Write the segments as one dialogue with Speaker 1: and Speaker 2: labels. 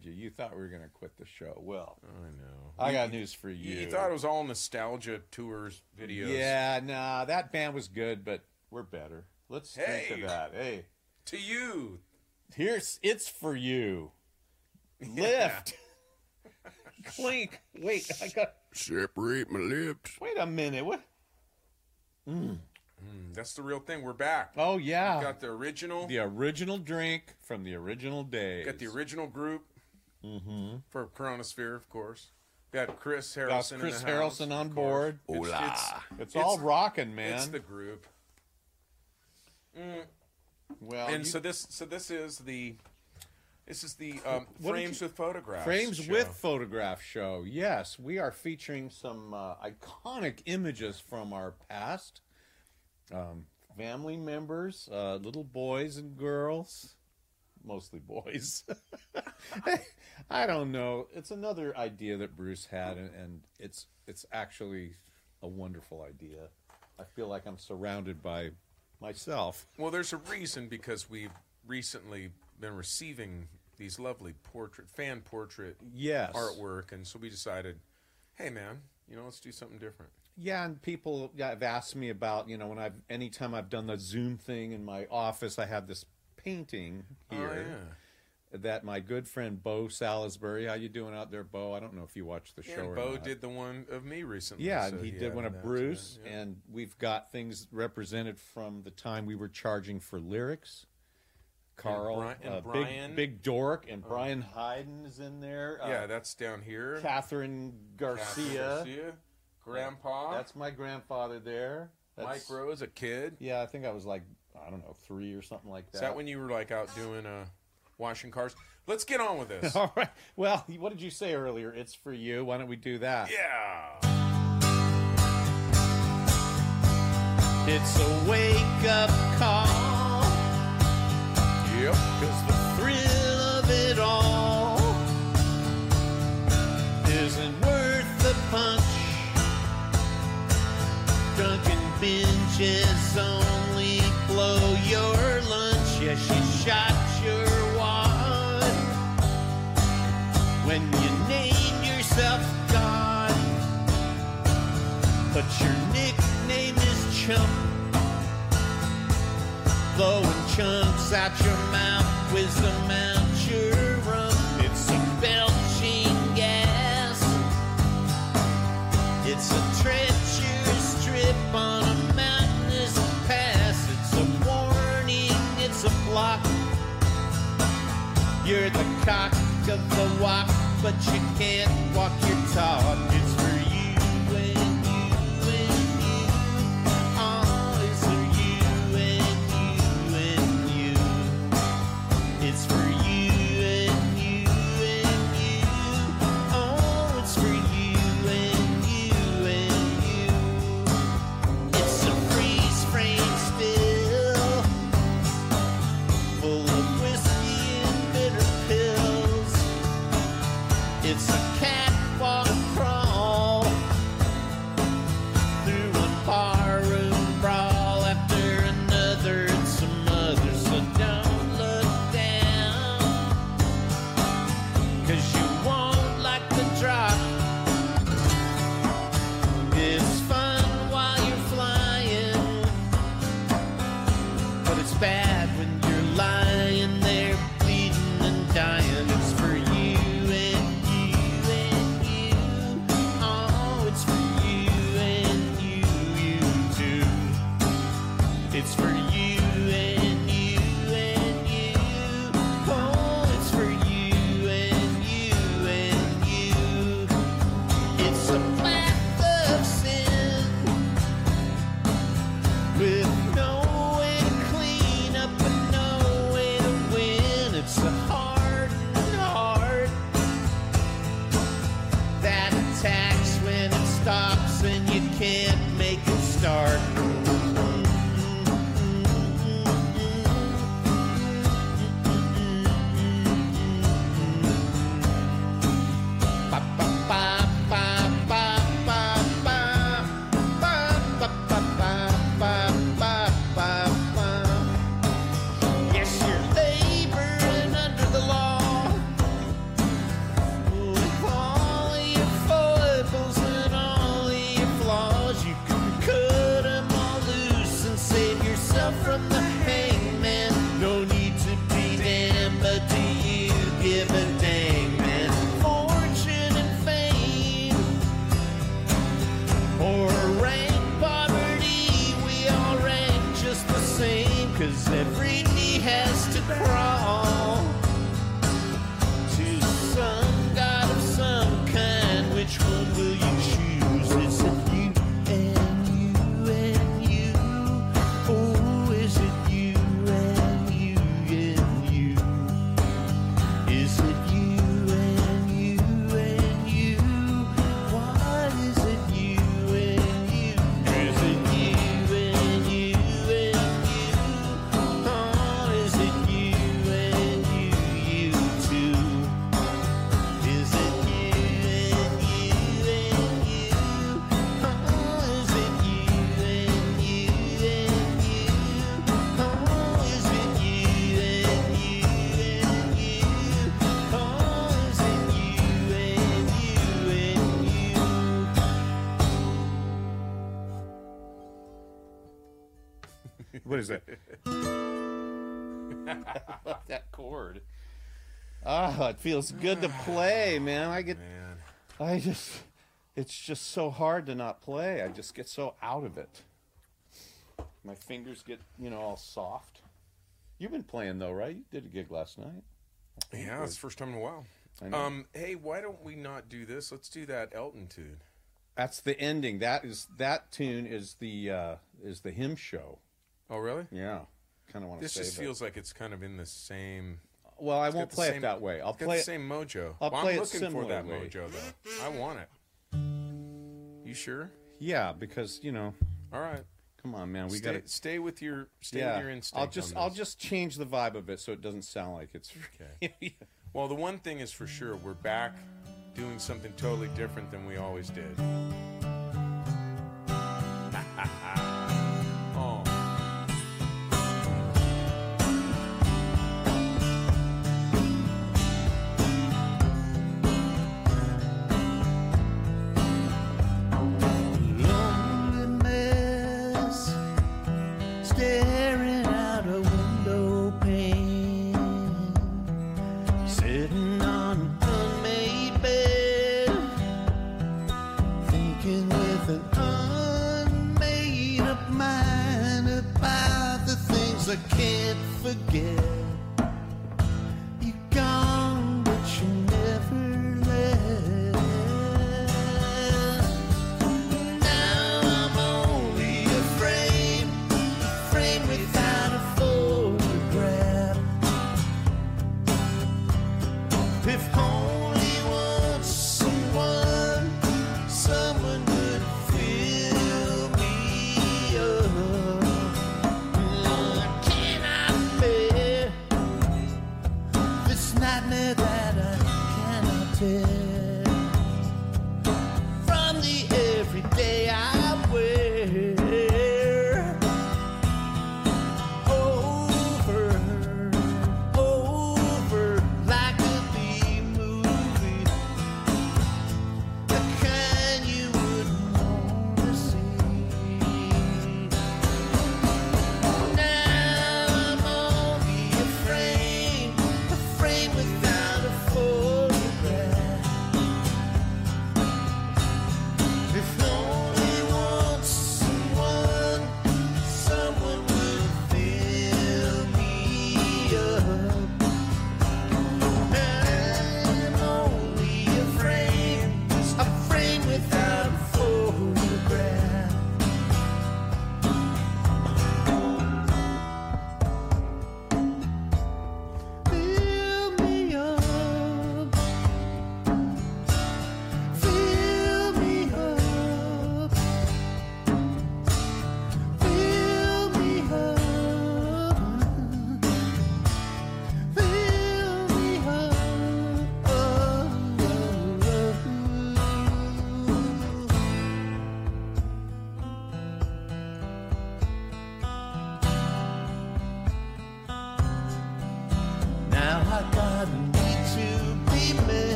Speaker 1: did you? You thought we were going to quit the show. Well,
Speaker 2: I know.
Speaker 1: I got news for you.
Speaker 2: You, thought it was all nostalgia tours videos.
Speaker 1: Yeah, nah, that band was good, but we're better. Let's think
Speaker 2: Hey.
Speaker 1: of that. Hey,
Speaker 2: To you.
Speaker 1: here's it's for you. Lift. Clink. Wait, I got.
Speaker 2: Separate my lips.
Speaker 1: Wait a minute. What?
Speaker 2: Mm, that's the real thing. We're back.
Speaker 1: Oh yeah,
Speaker 2: Got the original.
Speaker 1: the original drink from the original days.
Speaker 2: Got the original group. Mm-hmm. For Chronosphere, of course. Got Chris
Speaker 1: Got
Speaker 2: Harrelson. in
Speaker 1: Chris
Speaker 2: the house,
Speaker 1: on board.
Speaker 2: course. It's, it's,
Speaker 1: It's, all rocking, man.
Speaker 2: it's the group.
Speaker 1: well,
Speaker 2: and
Speaker 1: you-
Speaker 2: so this so this is the this is the um, frames
Speaker 1: you-
Speaker 2: with photographs.
Speaker 1: Frames
Speaker 2: show.
Speaker 1: with Photograph show. Yes, we are featuring some uh, iconic images from our past. Um, family members, uh, little boys and girls, mostly boys. I don't know. It's another idea that Bruce had, and, and it's it's actually a wonderful idea. I feel like I'm surrounded by myself.
Speaker 2: Well, there's a reason because we've recently been receiving these lovely portrait fan portrait
Speaker 1: Yes.
Speaker 2: artwork, and so we decided, hey man, you know, let's do something different.
Speaker 1: Yeah, and people have asked me about, you know, when I've anytime I've done the Zoom thing in my office, I have this painting here
Speaker 2: Oh yeah.
Speaker 1: that my good friend Bo Salisbury. How you doing out there, Bo? I don't know if you watched the
Speaker 2: Yeah,
Speaker 1: show
Speaker 2: and
Speaker 1: or
Speaker 2: Bo
Speaker 1: not.
Speaker 2: did the one of me recently.
Speaker 1: Yeah,
Speaker 2: so
Speaker 1: and he did one of Bruce,
Speaker 2: yeah.
Speaker 1: and we've got things represented from the time we were charging for lyrics. Carl,
Speaker 2: Bri- and
Speaker 1: uh,
Speaker 2: Brian.
Speaker 1: big big dork, and Brian Hayden is in there. Uh,
Speaker 2: yeah, that's down here.
Speaker 1: Catherine
Speaker 2: Catherine
Speaker 1: Garcia.
Speaker 2: Garcia, Grandpa.
Speaker 1: That's my grandfather there.
Speaker 2: Mike
Speaker 1: That's-
Speaker 2: Rose, a kid.
Speaker 1: Yeah, I think I was like I don't know three or something like that.
Speaker 2: Is that when you were like out doing uh, washing cars? Let's get on with this.
Speaker 1: All right. Well, what did you say earlier? It's for you. Why don't we do that?
Speaker 2: yeah.
Speaker 1: It's a wake up call.
Speaker 2: Yep.
Speaker 1: Cause the thrill of it all isn't worth the punch. Drunken binges when you name yourself God. But your nickname is Chump blowing chunks out your mouth, wisdom out your rump. It's a belching gas. It's a treacherous trip on a mountainous pass. It's a warning, it's a block. You're the cock of the walk, but you can't walk your talk.
Speaker 2: Ah, it feels good to play, man. I get,
Speaker 1: Man.
Speaker 2: I just, it's just so hard to not play. I just get so out of it. My fingers get, you know, all soft. You've been playing though, right? You did a gig last night.
Speaker 1: Yeah, it's the first time in a while. Um, hey, why don't we not do this? Let's do that Elton tune.
Speaker 2: That's the ending. That is that tune is the uh is the hymn show.
Speaker 1: Oh, really?
Speaker 2: Yeah, kind of want to
Speaker 1: This just
Speaker 2: it.
Speaker 1: feels like it's kind of in the same.
Speaker 2: Well, I
Speaker 1: it's
Speaker 2: won't play
Speaker 1: same-
Speaker 2: it that way. I'll play
Speaker 1: the
Speaker 2: it.
Speaker 1: same mojo.
Speaker 2: I'll
Speaker 1: Well,
Speaker 2: play
Speaker 1: I'm
Speaker 2: it
Speaker 1: looking for that mojo though. I want it. You sure?
Speaker 2: Yeah, because you know,
Speaker 1: All right.
Speaker 2: come on, man, we got to.
Speaker 1: stay with your stay
Speaker 2: Yeah,
Speaker 1: with your instinct.
Speaker 2: I'll just I'll just change the vibe of it so it doesn't sound like it's.
Speaker 1: Okay. Well, the one thing is for sure, we're back doing something totally different than we always did.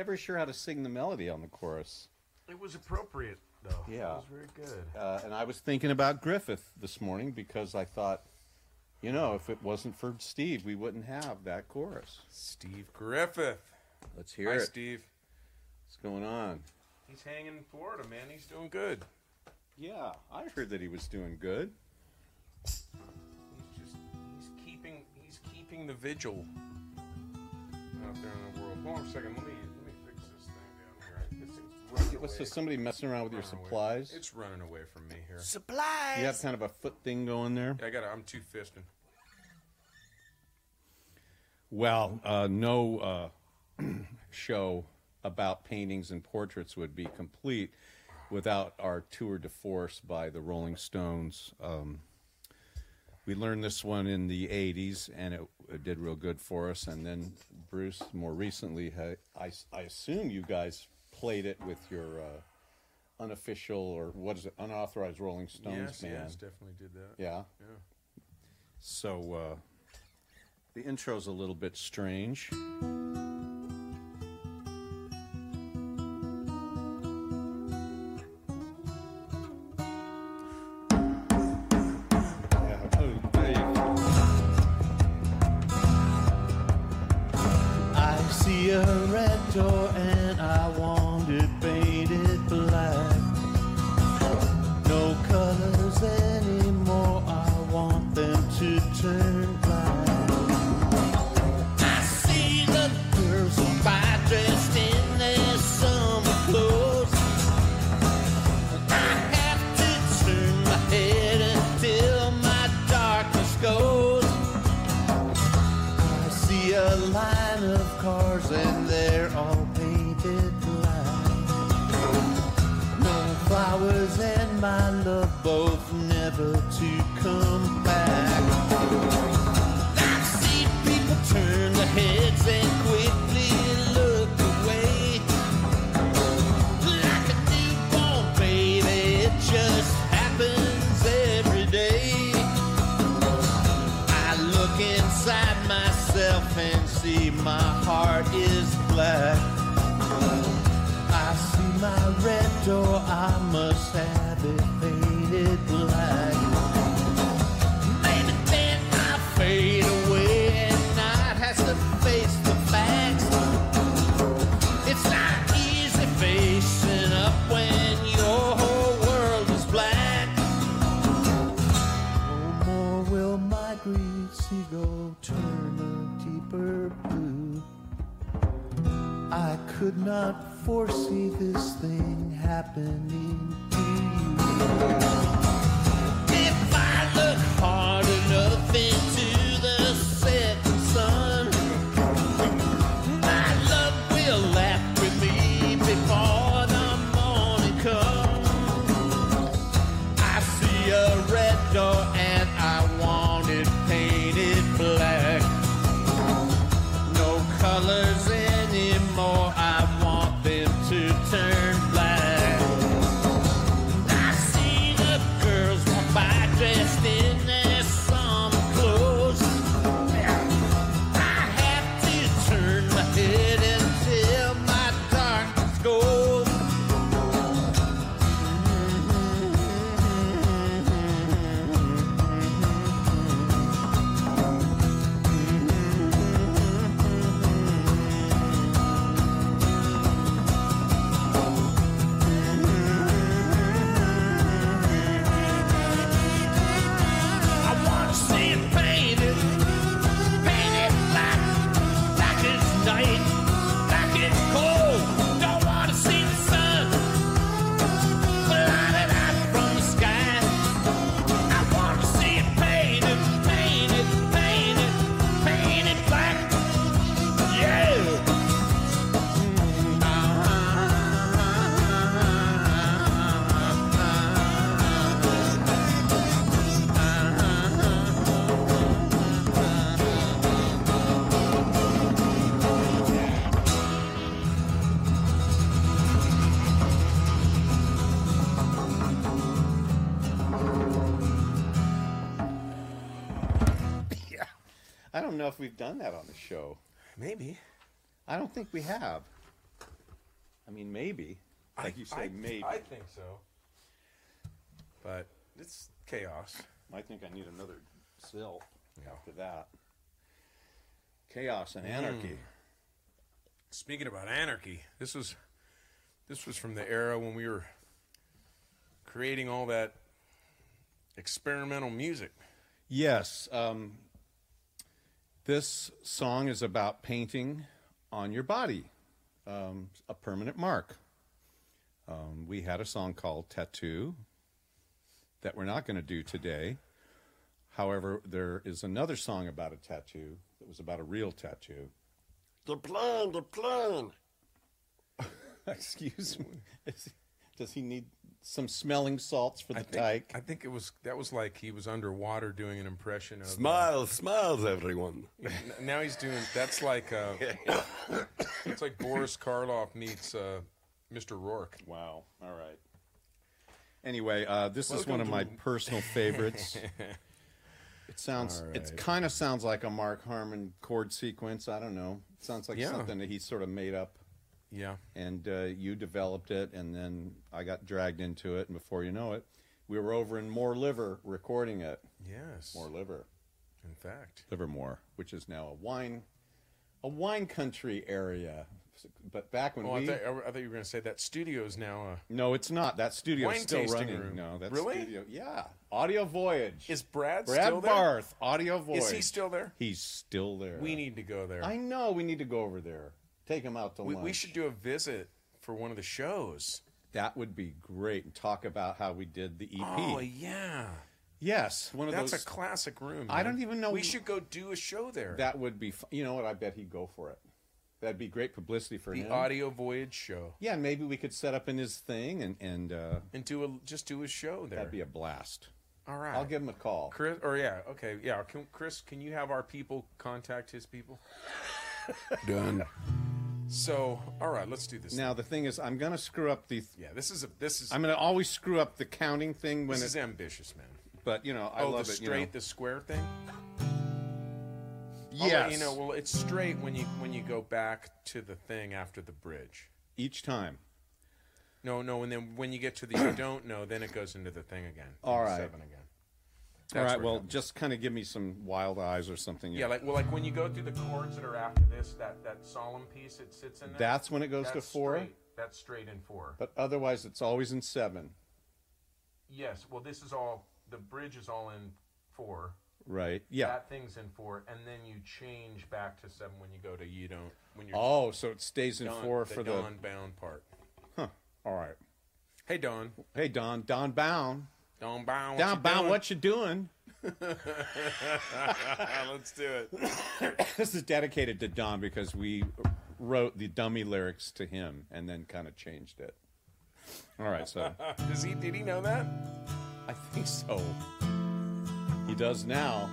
Speaker 3: Never
Speaker 1: sure how to sing the melody on the chorus.
Speaker 2: It was appropriate, though.
Speaker 1: Yeah.
Speaker 2: It was very good.
Speaker 1: Uh, and I was thinking about Griffith this morning because I thought, you know, if it wasn't for Steve, we wouldn't have that chorus.
Speaker 2: Steve Griffith.
Speaker 1: Let's hear
Speaker 2: Hi,
Speaker 1: it.
Speaker 2: Steve.
Speaker 1: What's going on?
Speaker 2: He's hanging in Florida, man. He's doing good.
Speaker 1: Yeah, I heard that he was doing good.
Speaker 2: He's just he's keeping he's keeping the vigil out there in the world. Hold on a second. Let me
Speaker 1: What's
Speaker 2: away.
Speaker 1: this? Somebody messing around with your
Speaker 2: Running away.
Speaker 1: supplies?
Speaker 2: It's running away from me here.
Speaker 4: Supplies.
Speaker 1: You have kind of a foot thing going there.
Speaker 2: I got. I'm two fisting.
Speaker 1: Well, uh, no uh, show about paintings and portraits would be complete without our tour de force by the Rolling Stones. Um, we learned this one in the 80s, and it, it did real good for us. And then Bruce, more recently, ha- I, I assume you guys played it with your uh, unofficial or what is it, unauthorized Rolling Stones
Speaker 2: yes,
Speaker 1: band.
Speaker 2: yes, definitely did that.
Speaker 1: Yeah.
Speaker 2: Yeah.
Speaker 1: So uh, the intro's a little bit strange.
Speaker 5: I must have it faded black. Then I fade away night has to face the facts. It's not easy facing up when your whole world is black. No more will my turn a deeper blue. I could not foresee
Speaker 1: this thing happening know if we've done that on the show.
Speaker 2: Maybe.
Speaker 1: I don't think we have. I mean, maybe. Like you say,
Speaker 2: I,
Speaker 1: maybe.
Speaker 2: I think so. But it's chaos.
Speaker 1: I think I need another sill after that. Chaos and anarchy.
Speaker 2: Speaking about anarchy, this was this was from the era when we were creating all that experimental music.
Speaker 1: Yes. Um, this song is about painting on your body um, a permanent mark. Um, we had a song called Tattoo that we're not going to do today. However, there is another song about a tattoo that was about a real tattoo.
Speaker 6: The plan, the plan.
Speaker 1: Excuse me. Does he need some smelling salts for the
Speaker 2: I think,
Speaker 1: tyke?
Speaker 2: I think it was that was like he was underwater doing an impression of. uh,
Speaker 6: smiles, everyone.
Speaker 2: now he's doing that's like uh, it's like Boris Karloff meets uh, Mr. Rourke.
Speaker 1: Wow. All right. Anyway, uh, this is one of my
Speaker 2: to-
Speaker 1: personal favorites. it sounds.
Speaker 2: All
Speaker 1: It kind of sounds like a Mark Harmon chord sequence. I don't know. It sounds like
Speaker 2: Yeah.
Speaker 1: something that he sort of made up,
Speaker 2: Yeah,
Speaker 1: and uh, you developed it, and then I got dragged into it, and before you know it, we were over in More Liver recording it.
Speaker 2: yes.
Speaker 1: More Liver,
Speaker 2: In fact,
Speaker 1: Livermore, which is now a wine, a wine country area. But back when
Speaker 2: oh, I thought, I thought you were going to say that studio is now. Uh,
Speaker 1: no, it's not. That studio is still running.
Speaker 2: room.
Speaker 1: No, that's
Speaker 2: Really?
Speaker 1: studio. Yeah, Audio Voyage.
Speaker 2: is Brad,
Speaker 1: Brad
Speaker 2: still there?
Speaker 1: Barth, Audio Voyage.
Speaker 2: Is he still there?
Speaker 1: He's still there.
Speaker 2: We need to go there.
Speaker 1: I know. We need to go over there. Take him out to
Speaker 2: we,
Speaker 1: lunch.
Speaker 2: we should do a visit for one of the shows.
Speaker 1: That would be great. And talk about how we did the EP.
Speaker 2: Oh yeah,
Speaker 1: yes, one of
Speaker 2: that's
Speaker 1: those.
Speaker 2: a classic room.
Speaker 1: I don't even know-
Speaker 2: We should go do a show there.
Speaker 1: that would be. You know what? I bet he'd go for it. That'd be great publicity for
Speaker 2: the
Speaker 1: him.
Speaker 2: Audio Voyage show,
Speaker 1: Yeah, maybe we could set up in his thing, and and uh,
Speaker 2: and do a just do a show there.
Speaker 1: that'd be a blast.
Speaker 2: All right.
Speaker 1: I'll give him a call.
Speaker 2: Chris. Or yeah, okay, yeah. Can, Chris, can you have our people contact his people?
Speaker 6: Done.
Speaker 2: So, all right, let's do this.
Speaker 1: Now the thing is, I'm gonna screw up the.
Speaker 2: yeah, this is a this is
Speaker 1: I'm gonna always screw up the counting thing when
Speaker 2: this
Speaker 1: it.
Speaker 2: is ambitious, man.
Speaker 1: but you know, I
Speaker 2: oh,
Speaker 1: love
Speaker 2: the
Speaker 1: it.
Speaker 2: straight,
Speaker 1: you know.
Speaker 2: the square thing. Let you know, well, it's straight when you when you go back to the thing after the bridge.
Speaker 1: Each time.
Speaker 2: No, no, and then when you get to the you don't know, then it goes into the thing again.
Speaker 1: All right.
Speaker 2: seven again.
Speaker 1: All right. Well, just kind of give me some wild eyes or something.
Speaker 2: Yeah, like well, like when you go through the chords that are after this, that that solemn piece it sits in there.
Speaker 1: That's when it goes to four.
Speaker 2: Straight. That's straight in four.
Speaker 1: But otherwise, it's always in seven.
Speaker 2: Yes. Well, this is all the bridge is all in four.
Speaker 1: Right. Yeah.
Speaker 2: That thing's in four, and then you change back to seven when you go to you don't when you're.
Speaker 1: Oh, so it stays in
Speaker 2: Don,
Speaker 1: four
Speaker 2: the
Speaker 1: for the
Speaker 2: Don Bound part. Huh.
Speaker 1: All right.
Speaker 2: Hey Don.
Speaker 1: Hey Don. Don Bound.
Speaker 2: Don Brown, what,
Speaker 1: Don you, Brown, what you doing?
Speaker 2: Let's do it.
Speaker 1: this is dedicated to Don because we wrote the dummy lyrics to him and then kind of changed it. All right, so
Speaker 2: does he? Did he know that?
Speaker 1: I think so. He does now.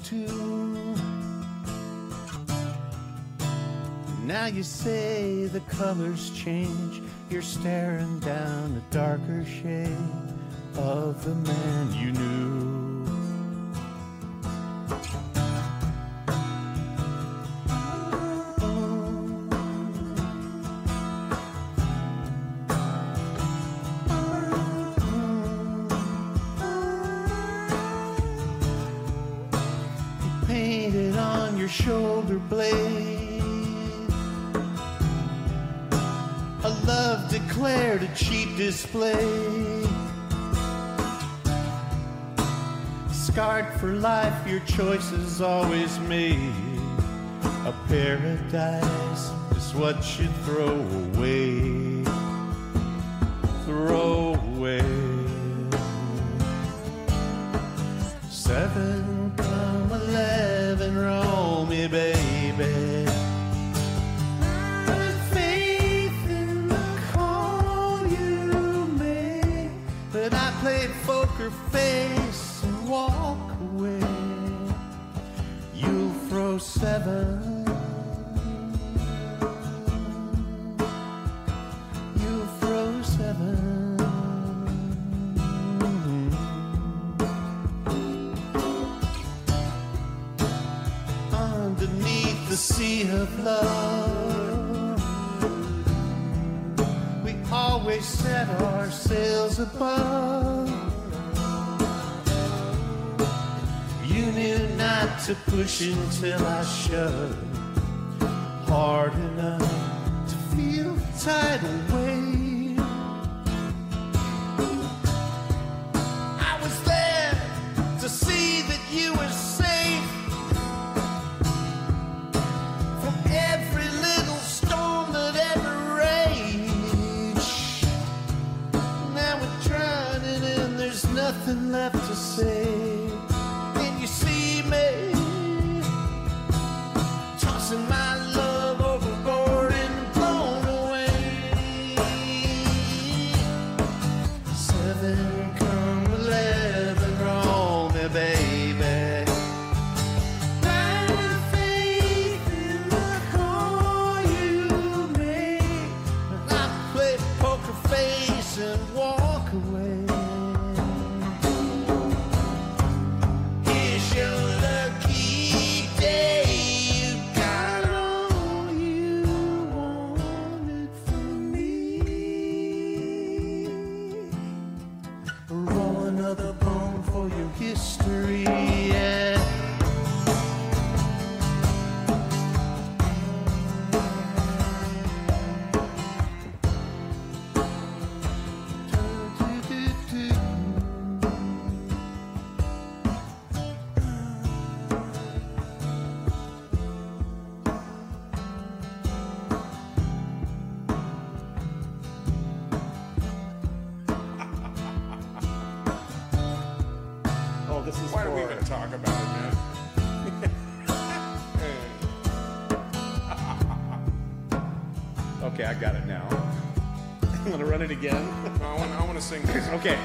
Speaker 5: was. Now you say the colors change, you're staring down the darker shade of the man you knew. display. Scarred for life, your choices always made. A paradise is what you throw away. Throw pushing till I
Speaker 1: shove. run it again?
Speaker 2: No, I want, I want to sing this.
Speaker 1: okay.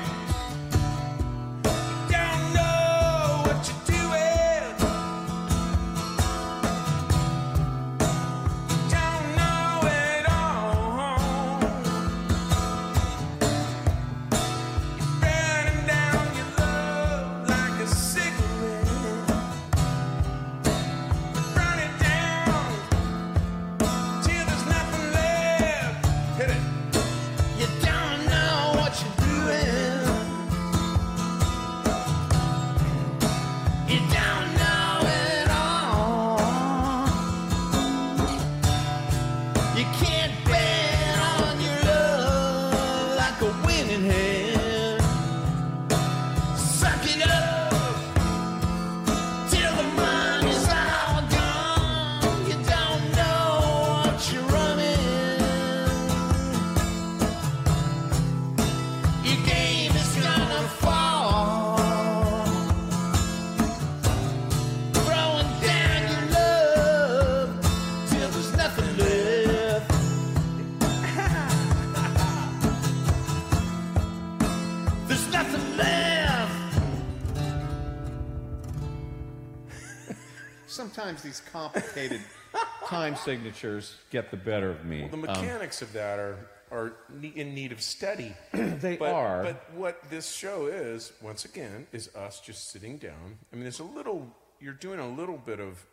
Speaker 7: Complicated time signatures get the better of me.
Speaker 2: Well, The
Speaker 7: Um,
Speaker 2: mechanics of that are are in need of study.
Speaker 7: they
Speaker 2: but,
Speaker 7: are.
Speaker 2: But what this show is, once again, is us just sitting down. I mean, there's a little. You're doing a little bit of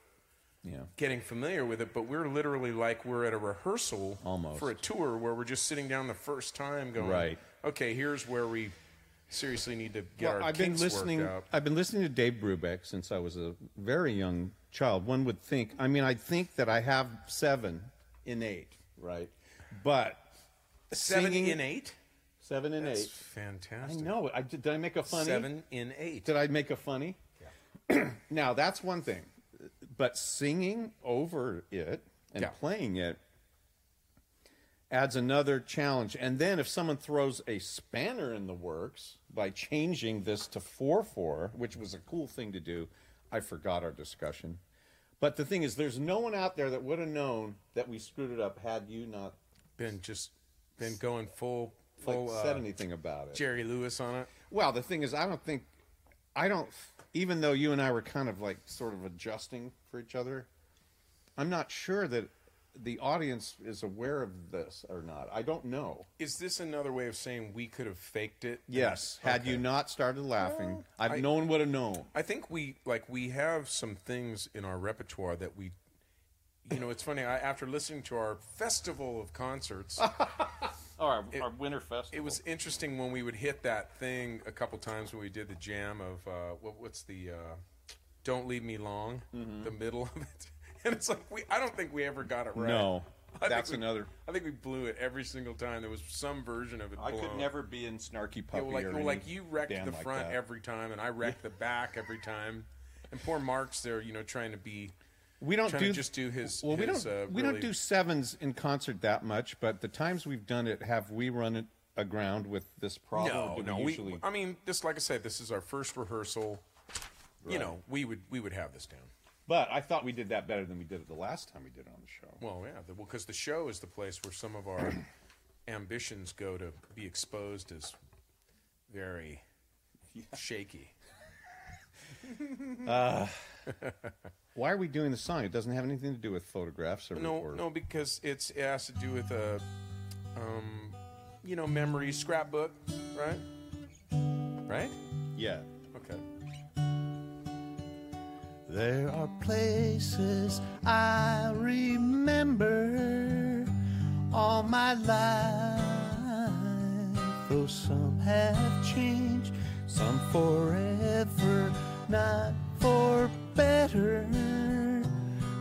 Speaker 7: yeah.
Speaker 2: getting familiar with it, but we're literally like we're at a rehearsal
Speaker 7: Almost.
Speaker 2: for a tour where we're just sitting down the first time, going,
Speaker 7: Right.
Speaker 2: Okay, here's where we seriously need to get
Speaker 7: Well,
Speaker 2: our
Speaker 7: I've been listening.
Speaker 2: worked out.
Speaker 7: I've been listening to Dave Brubeck since I was a very young child. One would think. I mean, I'd think that I have seven in eight, right? But
Speaker 2: Seven
Speaker 7: singing-
Speaker 2: in eight.
Speaker 7: seven in
Speaker 2: That's
Speaker 7: eight. I know. I, did I make a funny?
Speaker 2: Seven in eight.
Speaker 7: Did I make a funny? Yeah. now that's one thing, but singing over it and
Speaker 2: Yeah.
Speaker 7: playing it adds another challenge. And then if someone throws a spanner in the works by changing this to four four, which was a cool thing to do, I forgot our discussion. But the thing is, there's no one out there that would have known that we screwed it up had you not
Speaker 2: Been just been going full
Speaker 7: like,
Speaker 2: full
Speaker 7: said
Speaker 2: uh,
Speaker 7: anything about it.
Speaker 2: Jerry Lewis on it.
Speaker 7: Well, the thing is, I don't think, I don't, even though you and I were kind of like sort of adjusting for each other, I'm not sure that the audience is aware of this or not. I don't know.
Speaker 2: Is this another way of saying we could have faked it?
Speaker 7: Yes, had
Speaker 2: Okay.
Speaker 7: you not started laughing, I,
Speaker 2: I-
Speaker 7: no one would have known.
Speaker 2: I think we like we have some things in our repertoire that we, you know, it's funny. I, after listening to our festival of concerts,
Speaker 7: Oh, our, our winter festival.
Speaker 2: it was interesting when we would hit that thing a couple times when we did the jam of uh, what, what's the uh, "Don't Leave Me Long,"
Speaker 7: Mm-hmm.
Speaker 2: the middle of it, and it's like we. I don't think we ever got it right.
Speaker 7: No,
Speaker 2: I think
Speaker 7: that's
Speaker 2: we-
Speaker 7: another.
Speaker 2: I think we blew it every single time. There was some version of it.
Speaker 7: I could never be in snarky
Speaker 2: Yeah,
Speaker 7: puppy
Speaker 2: well, like,
Speaker 7: or
Speaker 2: well, like you wrecked the front
Speaker 7: that.
Speaker 2: every time, and I wrecked the back every time. And poor Mark's there, you know, trying to be.
Speaker 7: we don't
Speaker 2: trying
Speaker 7: do
Speaker 2: to just do his-
Speaker 7: Well, we don't.
Speaker 2: uh,
Speaker 7: we don't do sevens in concert that much, but the times we've done it, have we run it aground with this problem?
Speaker 2: No, no.
Speaker 7: we
Speaker 2: We,
Speaker 7: usually.
Speaker 2: I mean, just like I said, this is our first rehearsal. You know, we would we would have this down.
Speaker 7: But I thought we did that better than we did it the last time we did it on the show.
Speaker 2: Well, yeah, because the, well, 'cause the show is the place where some of our ambitions go to be exposed as very shaky.
Speaker 7: Why are we doing the song? It doesn't have anything to do with photographs or.
Speaker 2: No,
Speaker 7: or
Speaker 2: no, because it's it has to do with a, um, you know, memory scrapbook, right? Right?
Speaker 7: Yeah.
Speaker 2: Okay.
Speaker 1: There are places I remember all my life, though some have changed, some forever, not for better.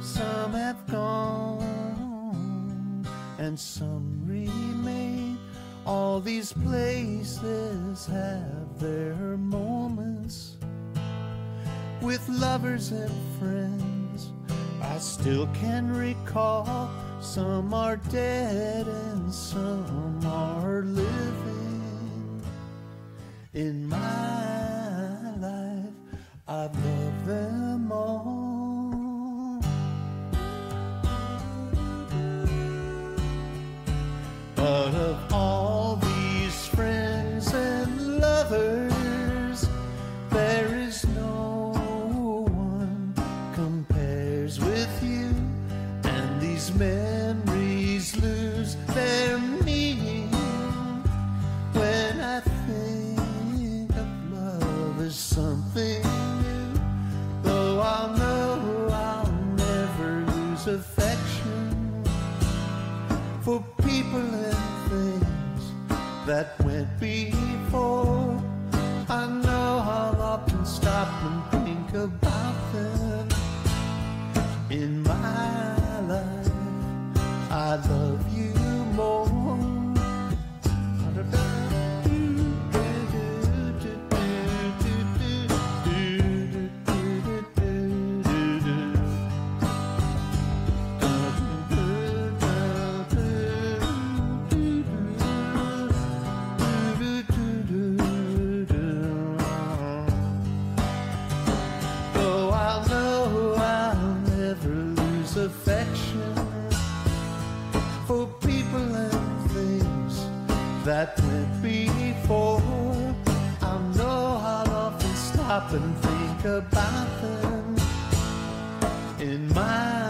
Speaker 1: Some have gone, and some remain. All these places have their moments with lovers and friends. I still can recall some are dead and some are living. In my that went before. Often think about them. In my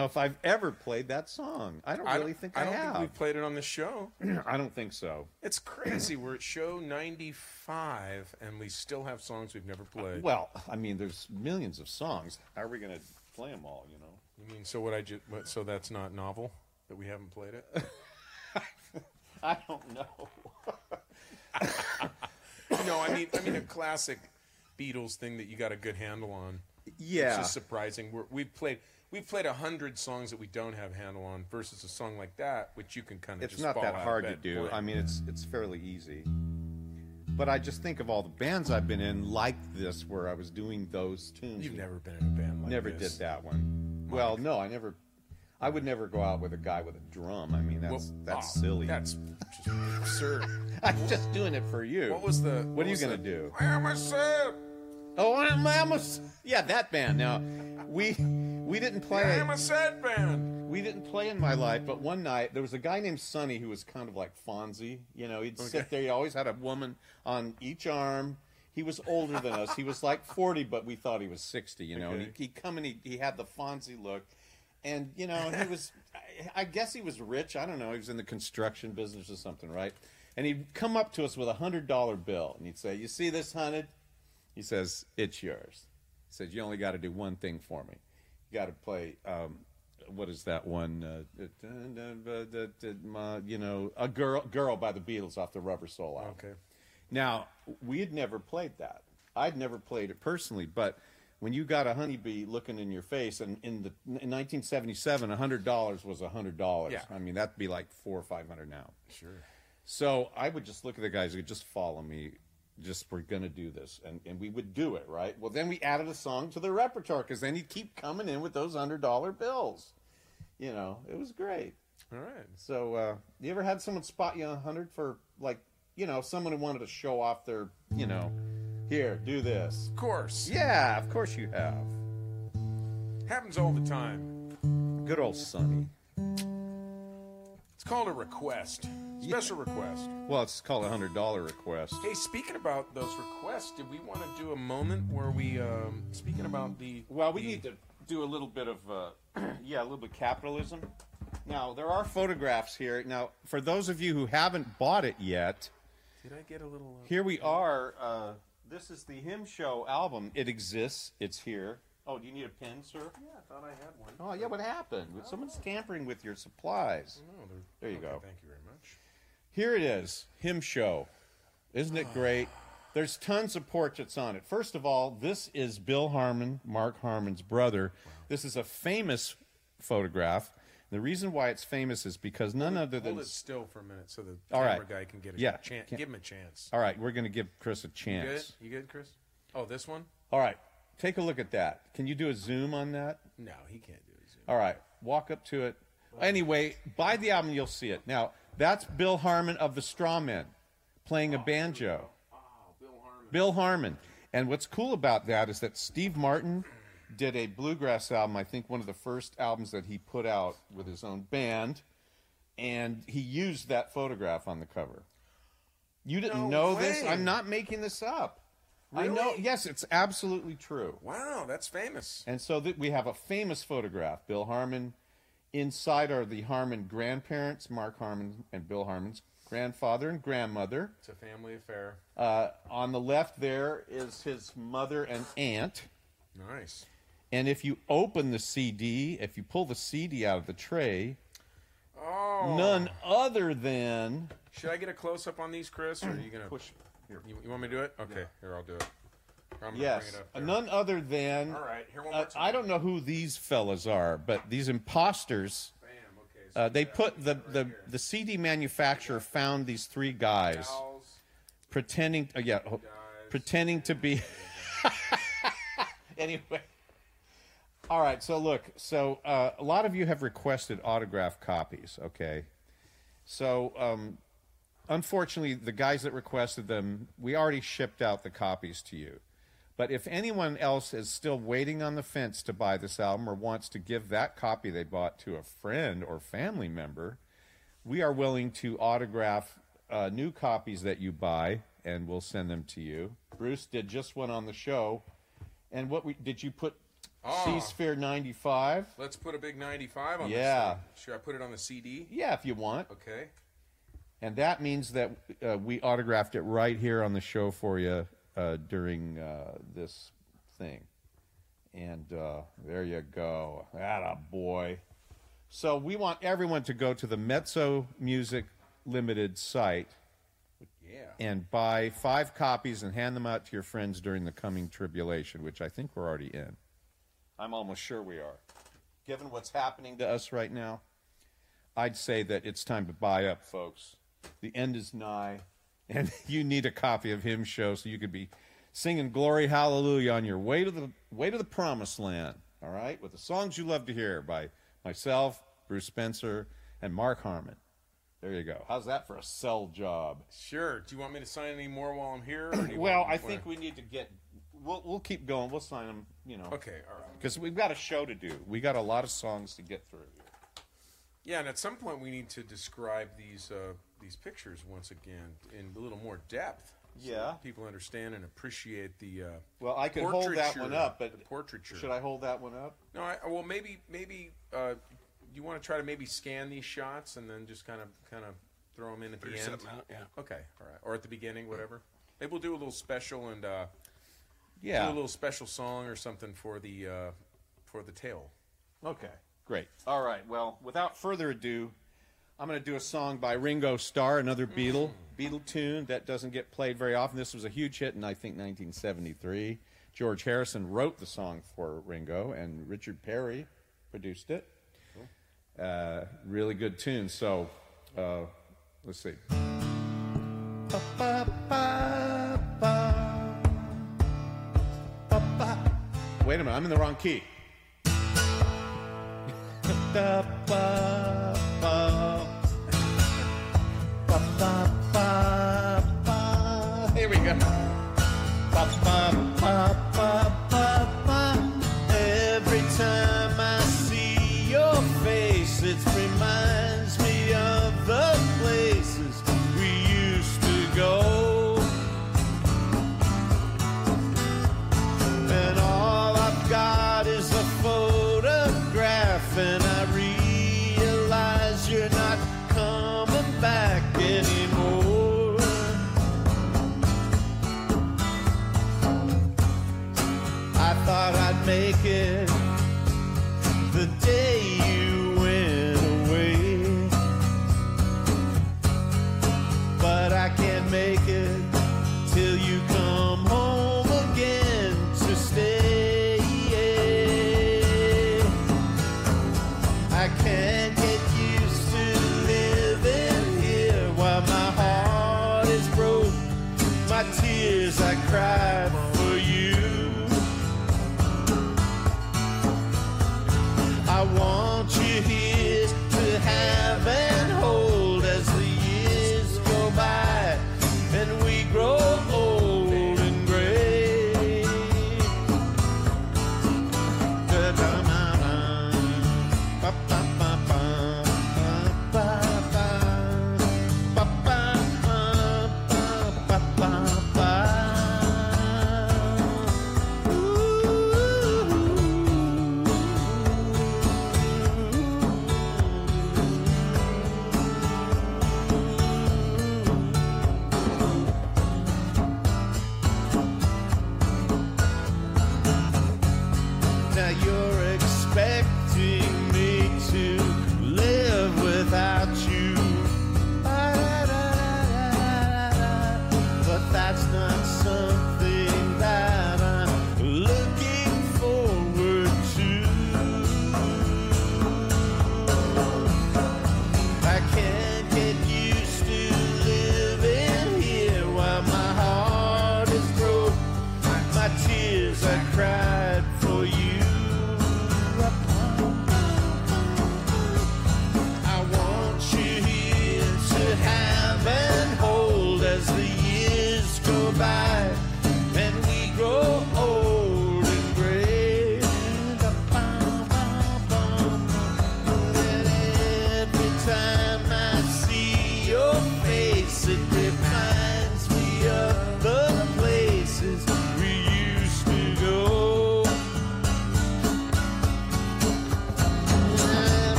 Speaker 1: know if I've ever played that song. I don't
Speaker 2: I
Speaker 1: really
Speaker 2: don't-
Speaker 1: think
Speaker 2: I
Speaker 1: I,
Speaker 2: don't
Speaker 1: have.
Speaker 2: think we've played it on the show.
Speaker 1: I don't think so.
Speaker 2: It's crazy. We're at show 95 and we still have songs we've never uh, played.
Speaker 1: Well, I mean, there's millions of songs. How are we going to play them all? You know.
Speaker 2: You mean so what I just what, so that's not novel that we haven't played it?
Speaker 1: I don't know.
Speaker 2: no, I mean I mean a classic Beatles thing that you got a good handle on. It's
Speaker 1: Yeah.
Speaker 2: just surprising. We're, we've played we've played a hundred songs that we don't have handle on versus a song like that which you can kind of
Speaker 1: it's not that hard to do. I mean, it's it's fairly easy. But I just think of all the bands I've been in like this, where I was doing those tunes.
Speaker 2: You've never been in a band like this.
Speaker 1: never
Speaker 2: this.
Speaker 1: did that one. Well, no, I never. I would never go out with a guy with a drum. I mean, that's
Speaker 2: Well,
Speaker 1: that's
Speaker 2: oh,
Speaker 1: silly.
Speaker 2: That's just absurd.
Speaker 1: I'm just doing it for you.
Speaker 2: What was the?
Speaker 1: What are you gonna
Speaker 2: the-
Speaker 1: do?
Speaker 2: I am a sip.
Speaker 1: Oh, I'm, I'm a, yeah, that band. Now, we we didn't play.
Speaker 2: I am a sad band.
Speaker 1: We didn't play in my life, but one night there was a guy named Sonny who was kind of like Fonzie. You know, he'd sit there. He always had a woman on each arm. He was older than us. He was like 40, but we thought he was 60, you know. And
Speaker 2: Okay.
Speaker 1: he, he'd come and he, he had the Fonzie look. And, you know, he was, I, I guess he was rich. I don't know. He was in the construction business or something, right? And he'd come up to us with a $100 bill and he'd say, You see this 100 He says, It's yours. He says, You only got to do one thing for me. You got to play, um, what is that one? Uh, you know, a girl, girl by the Beatles off the Rubber Soul album.
Speaker 2: Okay.
Speaker 1: Now we had never played that. I'd never played it personally, but when you got a honeybee looking in your face, and in the in 1977, hundred dollars was hundred dollars.
Speaker 2: Yeah.
Speaker 1: I mean that'd be like four or five hundred now.
Speaker 2: Sure.
Speaker 1: So I would just look at the guys who just follow me. Just we're gonna do this, and and we would do it right. Well, then we added a song to the repertoire because then he'd keep coming in with those hundred dollar bills. You know, it was great.
Speaker 2: All right.
Speaker 1: So, uh, you ever had someone spot you a hundred for like, you know, someone who wanted to show off their, you know, here, do this.
Speaker 2: Of course.
Speaker 1: Yeah, of course you have.
Speaker 2: Happens all the time.
Speaker 1: Good old Sonny.
Speaker 2: It's called a request. Special request.
Speaker 1: Well, it's called a hundred dollar request.
Speaker 2: Hey, speaking about those requests, did we want to do a moment where we, um, speaking about the.
Speaker 1: Well, we
Speaker 2: the-
Speaker 1: need to do a little bit of, uh, yeah, a little bit of capitalism. Now, there are photographs here. Now, for those of you who haven't bought it yet,
Speaker 2: Did I get a little. Uh,
Speaker 1: here we are. Uh, this is the Hymn Show album. It exists. It's here. Oh, do you need a pen, sir?
Speaker 2: yeah, I thought I had one.
Speaker 1: Oh, yeah. What happened? Someone's tampering with your supplies.
Speaker 2: No,
Speaker 1: There you
Speaker 2: okay,
Speaker 1: go.
Speaker 2: Thank you very much.
Speaker 1: Here it is, hymn show. Isn't it great? There's tons of portraits on it. First of all, this is Bill Harmon, Mark Harmon's brother. This is a famous photograph. The reason why it's famous is because none other than
Speaker 2: Hold it still for a minute so the
Speaker 1: All
Speaker 2: camera
Speaker 1: right.
Speaker 2: guy can get a
Speaker 1: Yeah,
Speaker 2: chance. Give him a chance.
Speaker 1: All right, we're going to give Chris a chance.
Speaker 2: You good? You good, Chris? Oh, this one?
Speaker 1: All right, take a look at that. Can you do a zoom on that?
Speaker 2: No, he can't do it.
Speaker 1: All right, walk up to it. Anyway, buy the album, you'll see it. Now, that's Bill Harmon of the Strawmen playing a oh, banjo.
Speaker 2: Oh, Bill Harmon.
Speaker 1: Bill Harmon. And what's cool about that is that Steve Martin did a bluegrass album, I think one of the first albums that he put out with his own band, and he used that photograph on the cover. You didn't
Speaker 2: No
Speaker 1: know this? I'm not making this up. I know. Yes, it's absolutely true.
Speaker 2: Wow, that's famous.
Speaker 1: And so th- we have a famous photograph. Bill Harmon. Inside are the Harmon grandparents, Mark Harmon and Bill Harmon's grandfather and grandmother.
Speaker 2: It's a family affair.
Speaker 1: Uh, on the left there is his mother and aunt.
Speaker 2: Nice.
Speaker 1: And if you open the CD, if you pull the CD out of the tray,
Speaker 2: Oh.
Speaker 1: none other than
Speaker 2: Should I get a close up on these, Chris, or are you gonna
Speaker 1: push. Here.
Speaker 2: You, you want me to do it? Okay, here I'll do it. I'm
Speaker 1: Yes,
Speaker 2: bring it up there.
Speaker 1: none other than.
Speaker 2: All right, here one
Speaker 1: Uh,
Speaker 2: more time.
Speaker 1: I don't know who these fellas are, but these imposters.
Speaker 2: Bam. Okay. So
Speaker 1: Uh, they put the,
Speaker 2: right
Speaker 1: the,
Speaker 2: here.
Speaker 1: the CD manufacturer found these three guys pretending. Uh, yeah,
Speaker 2: guys.
Speaker 1: pretending to be. anyway. All right, so look, so uh, a lot of you have requested autograph copies, okay? So, um, unfortunately, the guys that requested them, we already shipped out the copies to you. But if anyone else is still waiting on the fence to buy this album or wants to give that copy they bought to a friend or family member, we are willing to autograph uh, new copies that you buy, and we'll send them to you. Bruce did just one on the show, and what we did you put?
Speaker 2: Oh.
Speaker 1: C Sphere ninety five.
Speaker 2: Let's put a big 95 on
Speaker 1: Yeah.
Speaker 2: this thing. Should I put it on the CD?
Speaker 1: Yeah, if you want.
Speaker 2: Okay.
Speaker 1: And that means that uh, we autographed it right here on the show for you uh, during uh, this thing. And uh, there you go. That a boy. So we want everyone to go to the Mezzo Music Limited site
Speaker 2: Yeah.
Speaker 1: and buy five copies and hand them out to your friends during the coming tribulation, which I think we're already in. I'm almost sure we are. Given what's happening to us right now, I'd say that it's time to buy up, folks. The end is nigh, and you need a copy of Hymn Show so you could be singing "Glory Hallelujah" on your way to the way to the Promised Land. All right, with the songs you love to hear by myself, Bruce Spencer, and Mark Harmon. There you go. How's that for a sell job?
Speaker 2: Sure. Do you want me to sign any more while I'm here?
Speaker 1: Well, I think we need to get. We'll we'll keep going. We'll sign them. You know.
Speaker 2: Okay, all right.
Speaker 1: Because we've got a show to do. We got a lot of songs to get through.
Speaker 2: Yeah, and at some point we need to describe these uh, these pictures once again in a little more depth. so
Speaker 1: Yeah.
Speaker 2: that people understand and appreciate the. Uh,
Speaker 1: Well, I could hold that one up, but
Speaker 2: the portraiture.
Speaker 1: should I hold that one up?
Speaker 2: No, I, well maybe maybe uh, you want to try to maybe scan these shots and then just kind of kind of throw them in at the end.
Speaker 6: out, yeah.
Speaker 2: Okay, all right, or at the beginning, whatever. Maybe we'll do a little special and uh,
Speaker 1: Yeah.
Speaker 2: do a little special song or something for the uh, for the tail.
Speaker 1: Okay. Great. All right. Well, without further ado, I'm going to do a song by Ringo Starr, another Beatle Beatle tune that doesn't get played very often. This was a huge hit in I think 1973. George Harrison wrote the song for Ringo, and Richard Perry produced it. Uh, really good tune. So, uh, let's see. Wait a minute, I'm in the wrong key.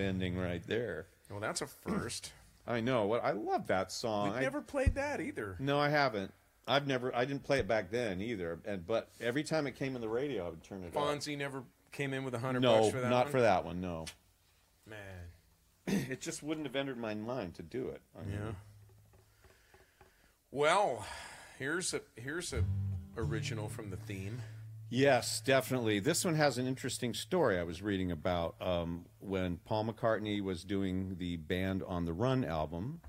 Speaker 1: ending right there.
Speaker 2: Well, that's a first.
Speaker 1: I know. What I love that song.
Speaker 2: We've
Speaker 1: I-
Speaker 2: never played that either.
Speaker 1: No, I haven't. I've never. I didn't play it back then either. And but every time it came in the radio, I would turn it on.
Speaker 2: Fonzie never came in with a hundred
Speaker 1: No,
Speaker 2: bucks for that
Speaker 1: not
Speaker 2: one?
Speaker 1: for that one. No,
Speaker 2: Man.
Speaker 1: it just wouldn't have entered my mind to do it. I mean,
Speaker 2: Yeah. Well, here's a here's a original from the theme.
Speaker 1: Yes, definitely. This one has an interesting story I was reading about um, when Paul McCartney was doing the Band on the Run album.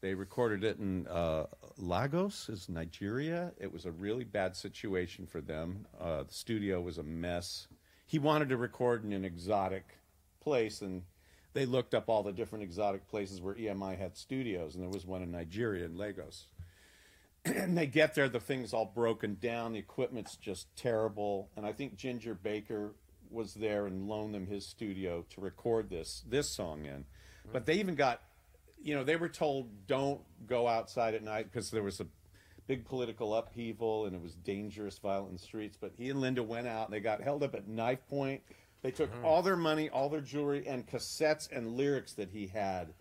Speaker 1: They recorded it in uh, Lagos, is Nigeria. It was a really bad situation for them. Uh, the studio was a mess. He wanted to record in an exotic place, and they looked up all the different exotic places where EMI had studios, and there was one in Nigeria, in Lagos and they get there, the thing's all broken down, the equipment's just terrible. And I think Ginger Baker was there and loaned them his studio to record this this song in. But they even got, you know, they were told don't go outside at night because there was a big political upheaval and it was dangerous, violent in the streets. But he and Linda went out and they got held up at knife point. They took mm-hmm. all their money, all their jewelry, and cassettes and lyrics that he had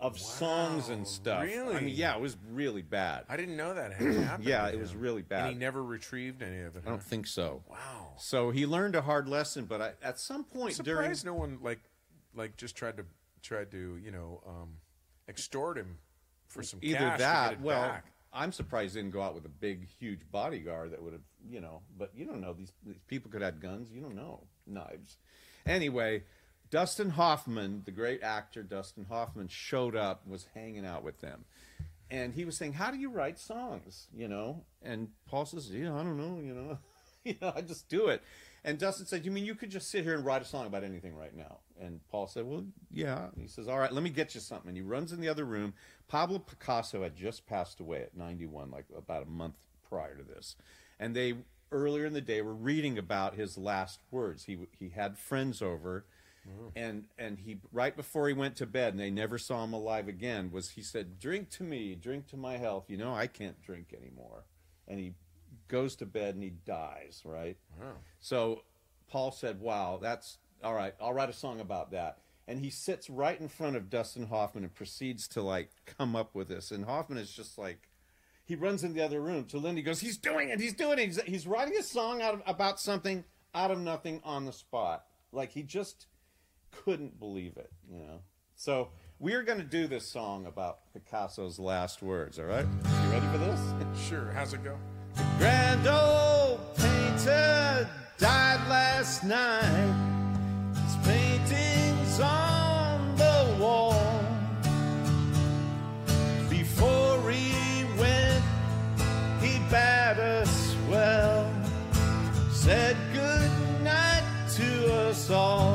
Speaker 1: of songs and stuff. I
Speaker 2: really?
Speaker 1: mean, yeah, it was really bad.
Speaker 2: I didn't know that had happened.
Speaker 1: Yeah, it was really bad.
Speaker 2: And he never retrieved any of it.
Speaker 1: I don't think so.
Speaker 2: Wow.
Speaker 1: So he learned a hard lesson, but I, at some point during
Speaker 2: Surprised no one like like just tried to tried to you know um, extort him for some
Speaker 1: either that, well,
Speaker 2: back.
Speaker 1: I'm surprised he didn't go out with a big, huge bodyguard that would have, you know. But you don't know these, these people could have guns. You don't know knives. Anyway, Dustin Hoffman, the great actor Dustin Hoffman, showed up, was hanging out with them, and he was saying, "How do you write songs?" You know, and Paul says, "Yeah, I don't know. You know, you know, I just do it." And Dustin said, "You mean you could just sit here and write a song about anything right now?" And Paul said, "Well, yeah." And he says, "All right, let me get you something." And he runs in the other room. Pablo Picasso had just passed away at 91, like about a month prior to this, and they earlier in the day were reading about his last words. He he had friends over. Mm. And and he right before he went to bed, and they never saw him alive again. Was he said, "Drink to me, drink to my health." You know, I can't drink anymore. And he goes to bed and he dies. Right. So Paul said, "Wow, that's all right. I'll write a song about that." And he sits right in front of Dustin Hoffman and proceeds to like come up with this. And Hoffman is just like, he runs in the other room to Lindy. Goes, "He's doing it. He's doing it. He's, he's writing a song out of, about something out of nothing on the spot. Like he just couldn't believe it. You know." So we're going to do this song about Picasso's last words. All right, you ready for this?
Speaker 2: Sure. How's it go?
Speaker 5: The Grand old painter died last night. His paintings on the wall. Before he went, he bade us well. Said good night to us all.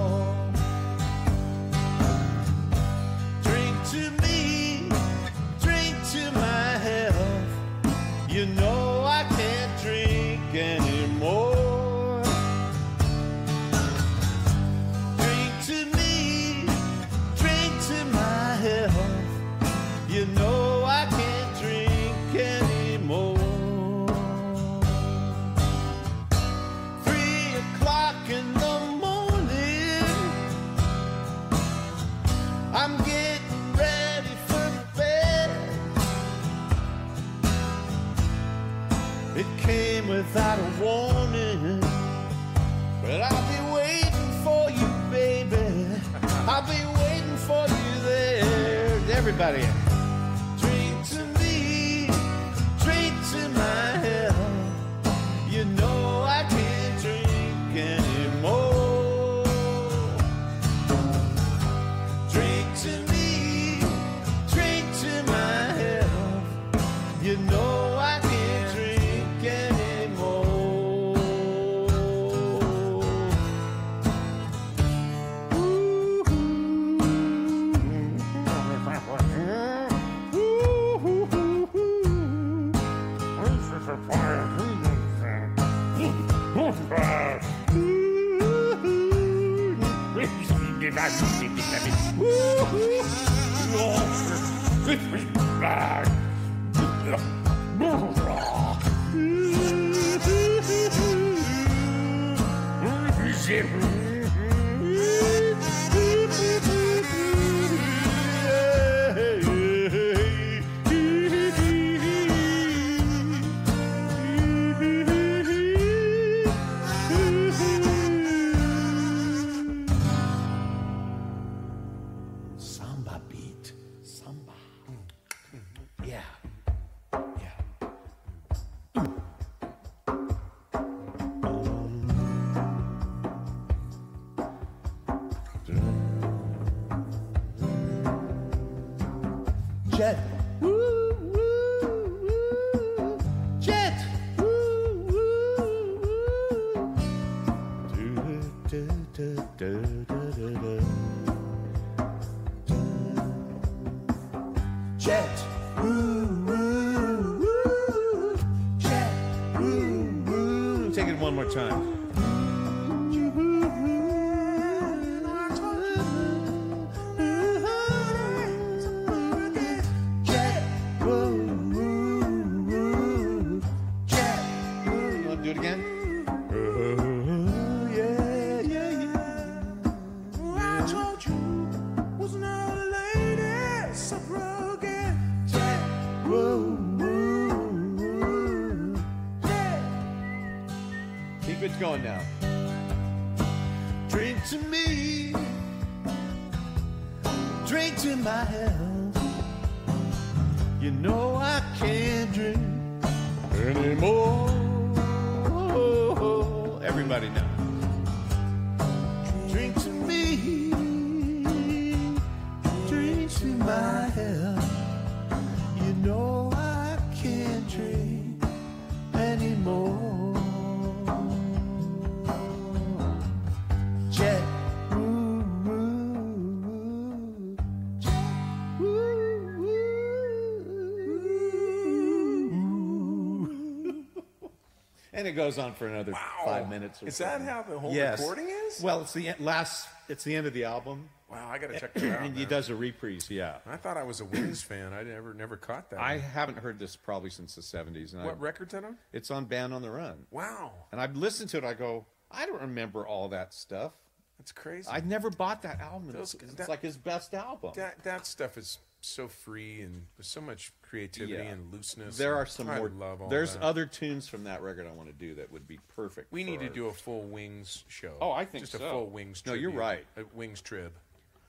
Speaker 5: Everybody,
Speaker 8: more time.
Speaker 1: Anymore.
Speaker 8: Everybody now.
Speaker 1: Drink to me, drink to my
Speaker 8: goes on for another five minutes. Or
Speaker 2: Is that how the whole
Speaker 8: Yes.
Speaker 2: recording is?
Speaker 8: Well, it's the last. It's the end of the album,
Speaker 2: wow, I gotta check that out.
Speaker 8: and he does a reprise. Yeah,
Speaker 2: I thought I was a Wings fan. I never never caught that.
Speaker 8: I haven't heard this probably since the '70s, and I,
Speaker 2: what record's that on?
Speaker 8: it's on Band on the Run.
Speaker 2: Wow,
Speaker 8: And I've listened to it. I go, I don't remember all that stuff.
Speaker 2: that's crazy.
Speaker 8: I never bought that album.
Speaker 2: Those-
Speaker 8: it's it's like his best album.
Speaker 2: that that stuff is so free and with so much creativity
Speaker 8: Yeah.
Speaker 2: and looseness.
Speaker 8: there are some
Speaker 2: I
Speaker 8: more.
Speaker 2: Love
Speaker 8: there's
Speaker 2: that.
Speaker 8: other tunes from that record I want to do that would be perfect.
Speaker 2: We need to
Speaker 8: our-
Speaker 2: do a full Wings show.
Speaker 8: Oh, I think
Speaker 2: just
Speaker 8: so.
Speaker 2: a full Wings.
Speaker 8: No, you're right.
Speaker 2: A Wings trib.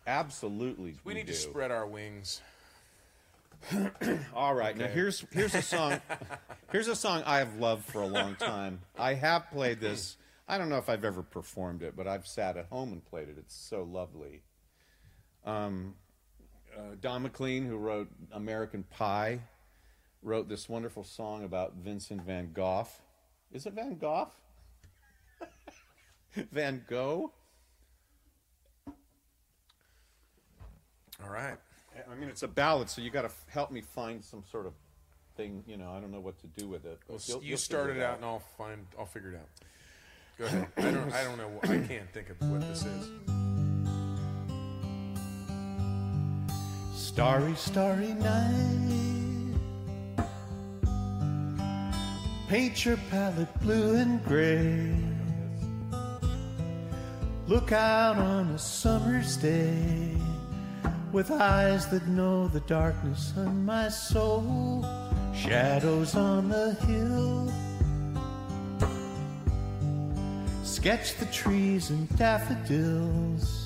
Speaker 8: absolutely.
Speaker 2: We, need
Speaker 8: do.
Speaker 2: to spread our wings.
Speaker 8: All right, now here's here's a song. here's a song I have loved for a long time. I have played this. I don't know if I've ever performed it, but I've sat at home and played it. It's so lovely. Um, uh, Don McLean, who wrote American Pie, wrote this wonderful song about Vincent Van Gogh. Is it Van Gogh? Van Gogh?
Speaker 2: All right.
Speaker 8: I mean, it's a ballad, so you got to f- help me find some sort of thing. You know, I don't know what to do with it.
Speaker 2: Well,
Speaker 8: you'll-
Speaker 2: you
Speaker 8: you'll
Speaker 2: start it out, and I'll find. I'll figure it out. Go ahead. I don't. I don't know. I can't think of what this is.
Speaker 1: Starry, starry night. Paint your palette blue and gray. Look out on a summer's day with eyes that know the darkness in my soul. Shadows on the hill. Sketch the trees and daffodils.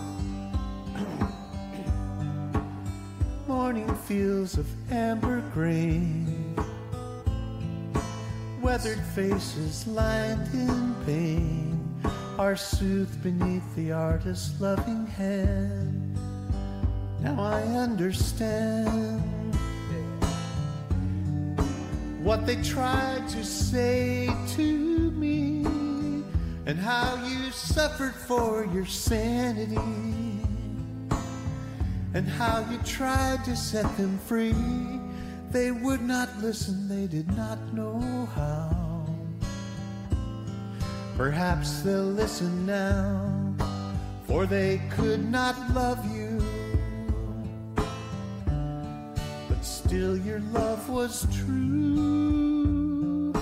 Speaker 1: Fields of amber grain, weathered faces lined in pain are soothed beneath the artist's loving hand. Now I understand what they tried to say to me and how you suffered for your sanity and how you tried to set them free. They would not listen, they did not know how. Perhaps they'll listen now, for they could not love you. But still, your love was true,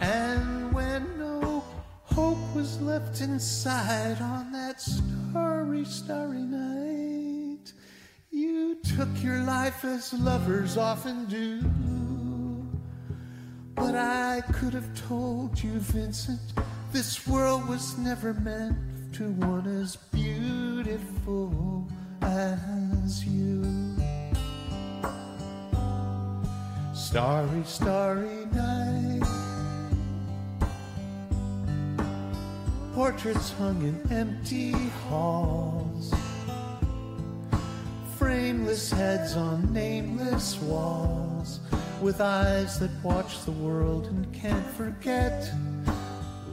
Speaker 1: and when no hope was left
Speaker 5: inside on that starry, starry night. You took your life as lovers often do. But I could have told you, Vincent, this world was never meant to one as beautiful as you. Starry, starry night. Portraits hung in empty halls. Frameless heads on nameless walls. With eyes that watch the world and can't forget.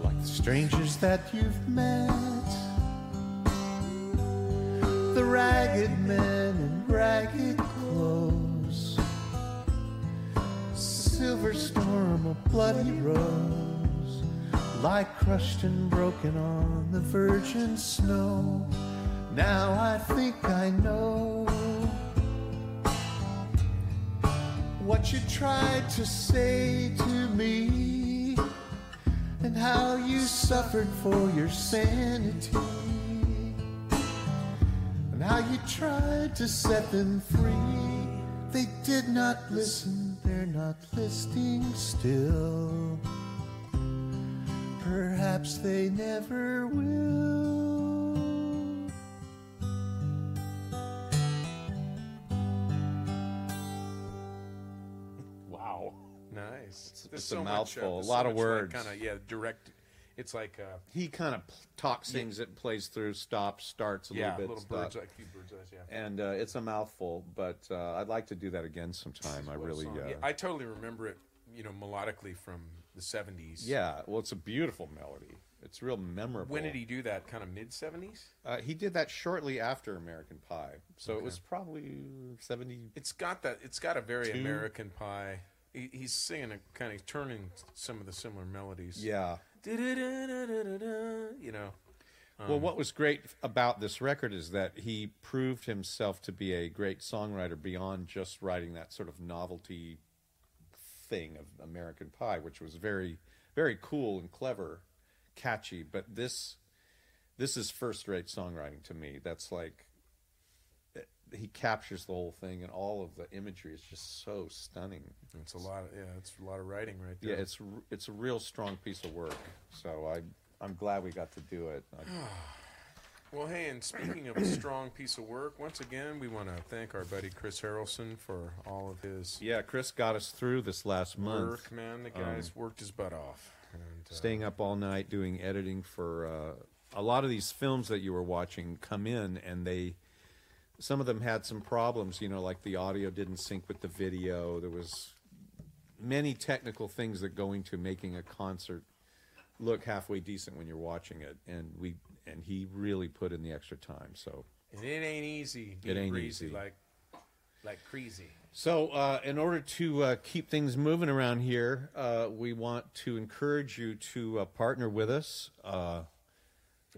Speaker 5: Like the strangers that you've met. The ragged men in ragged clothes. Silver storm, a bloody rose, lie crushed and broken on the virgin snow. Now I think I know what you tried to say to me, and how you suffered for your sanity, and how you tried to set them free. They did not listen, they're not listening still. Perhaps they never will.
Speaker 2: Nice.
Speaker 1: It's- it's a mouthful, a lot of words.
Speaker 2: Kind of yeah, direct. It's like uh,
Speaker 1: He kind of talks things it plays through, stops, starts a
Speaker 2: yeah,
Speaker 1: little bit.
Speaker 2: little bird's eye, few bird's eyes. Yeah.
Speaker 1: and uh, it's a mouthful, but uh, I'd like to do that again sometime. I really, uh,
Speaker 2: Yeah, I totally remember it. You know, melodically from the '70s.
Speaker 1: yeah. Well, it's a beautiful melody. It's real memorable.
Speaker 2: When did he do that? Kind of mid '70s.
Speaker 1: Uh, he did that shortly after American Pie, so it was probably seventy.
Speaker 2: It's got that. It's got a very
Speaker 1: Two.
Speaker 2: American Pie. He, he's singing a kind of turning some of the similar melodies.
Speaker 1: Yeah.
Speaker 2: You know.
Speaker 1: well, um, what was great about this record is that he proved himself to be a great songwriter beyond just writing that sort of novelty thing of American Pie, which was very, very cool and clever, catchy. But this, this is first-rate songwriting to me. That's like he captures the whole thing, and all of the imagery is just so stunning.
Speaker 2: It's a lot. Of, yeah, it's a lot of writing right there.
Speaker 1: Yeah, it's it's a real strong piece of work. So I I'm glad we got to do it. I,
Speaker 2: Well, hey, and speaking of a strong piece of work, once again, we want to thank our buddy Chris Harrelson for all of his
Speaker 1: yeah, Chris got us through this last month.
Speaker 2: work. Man, the guy's worked his butt off. And, uh,
Speaker 1: Staying up all night doing editing for uh, a lot of these films that you were watching come in, and they some of them had some problems. You know, like the audio didn't sync with the video. There was many technical things that go into making a concert look halfway decent when you're watching it, and we and he really put in the extra time. So
Speaker 2: and it ain't easy.
Speaker 1: It ain't easy.
Speaker 2: Like, like crazy.
Speaker 1: So, uh, in order to uh, keep things moving around here, uh, we want to encourage you to uh, partner with us.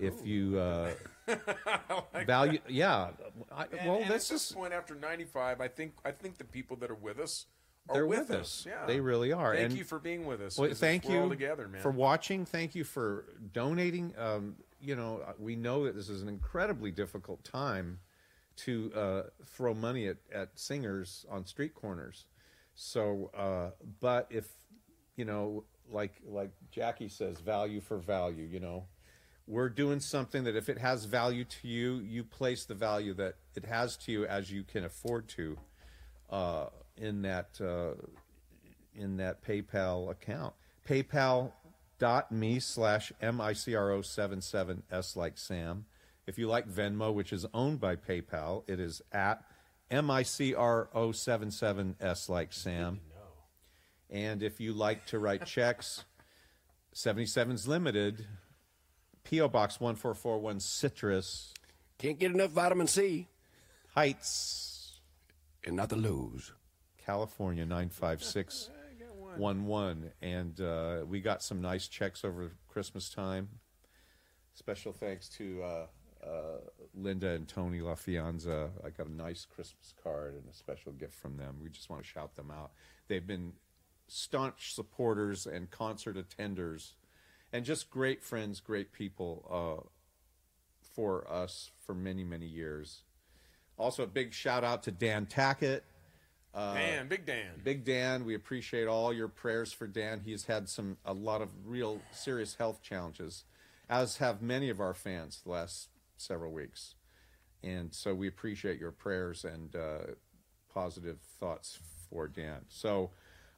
Speaker 1: If you uh, value, yeah. I,
Speaker 2: And,
Speaker 1: well,
Speaker 2: and
Speaker 1: this
Speaker 2: at this
Speaker 1: is
Speaker 2: point, after '95, I think I think the people that are with us are
Speaker 1: they're
Speaker 2: with,
Speaker 1: with
Speaker 2: us.
Speaker 1: us.
Speaker 2: Yeah,
Speaker 1: They really are.
Speaker 2: Thank
Speaker 1: And-
Speaker 2: you for being with us.
Speaker 1: Well, thank you
Speaker 2: all together, man.
Speaker 1: for watching. Thank you for donating. Um, you know, we know that this is an incredibly difficult time to uh, throw money at, at singers on street corners. So, uh, but if you know, like like Jackie says, value for value. You know, we're doing something that if it has value to you, you place the value that it has to you as you can afford to uh, in that uh, in that PayPal account. PayPal.me slash MICRO77S like Sam. If you like Venmo, which is owned by PayPal, it is at MICRO77S like Sam. And if you like to write checks, 77's Limited, P.O. Box 1441 Citrus
Speaker 6: Can't get enough vitamin C
Speaker 1: Heights,
Speaker 6: and not the lows.
Speaker 1: California 95611. And uh, we got some nice checks over Christmas time. Special thanks to uh, uh, Linda and Tony LaFianza. I got a nice Christmas card and a special gift from them. We just want to shout them out. They've been staunch supporters and concert attenders and just great friends, great people uh, for us for many many years. Also, a big shout out to Dan Tackett.
Speaker 2: Man, Big Dan.
Speaker 1: Big Dan, we appreciate all your prayers for Dan. He's had some a lot of real serious health challenges, as have many of our fans the last several weeks, and so we appreciate your prayers and uh, positive thoughts for Dan. So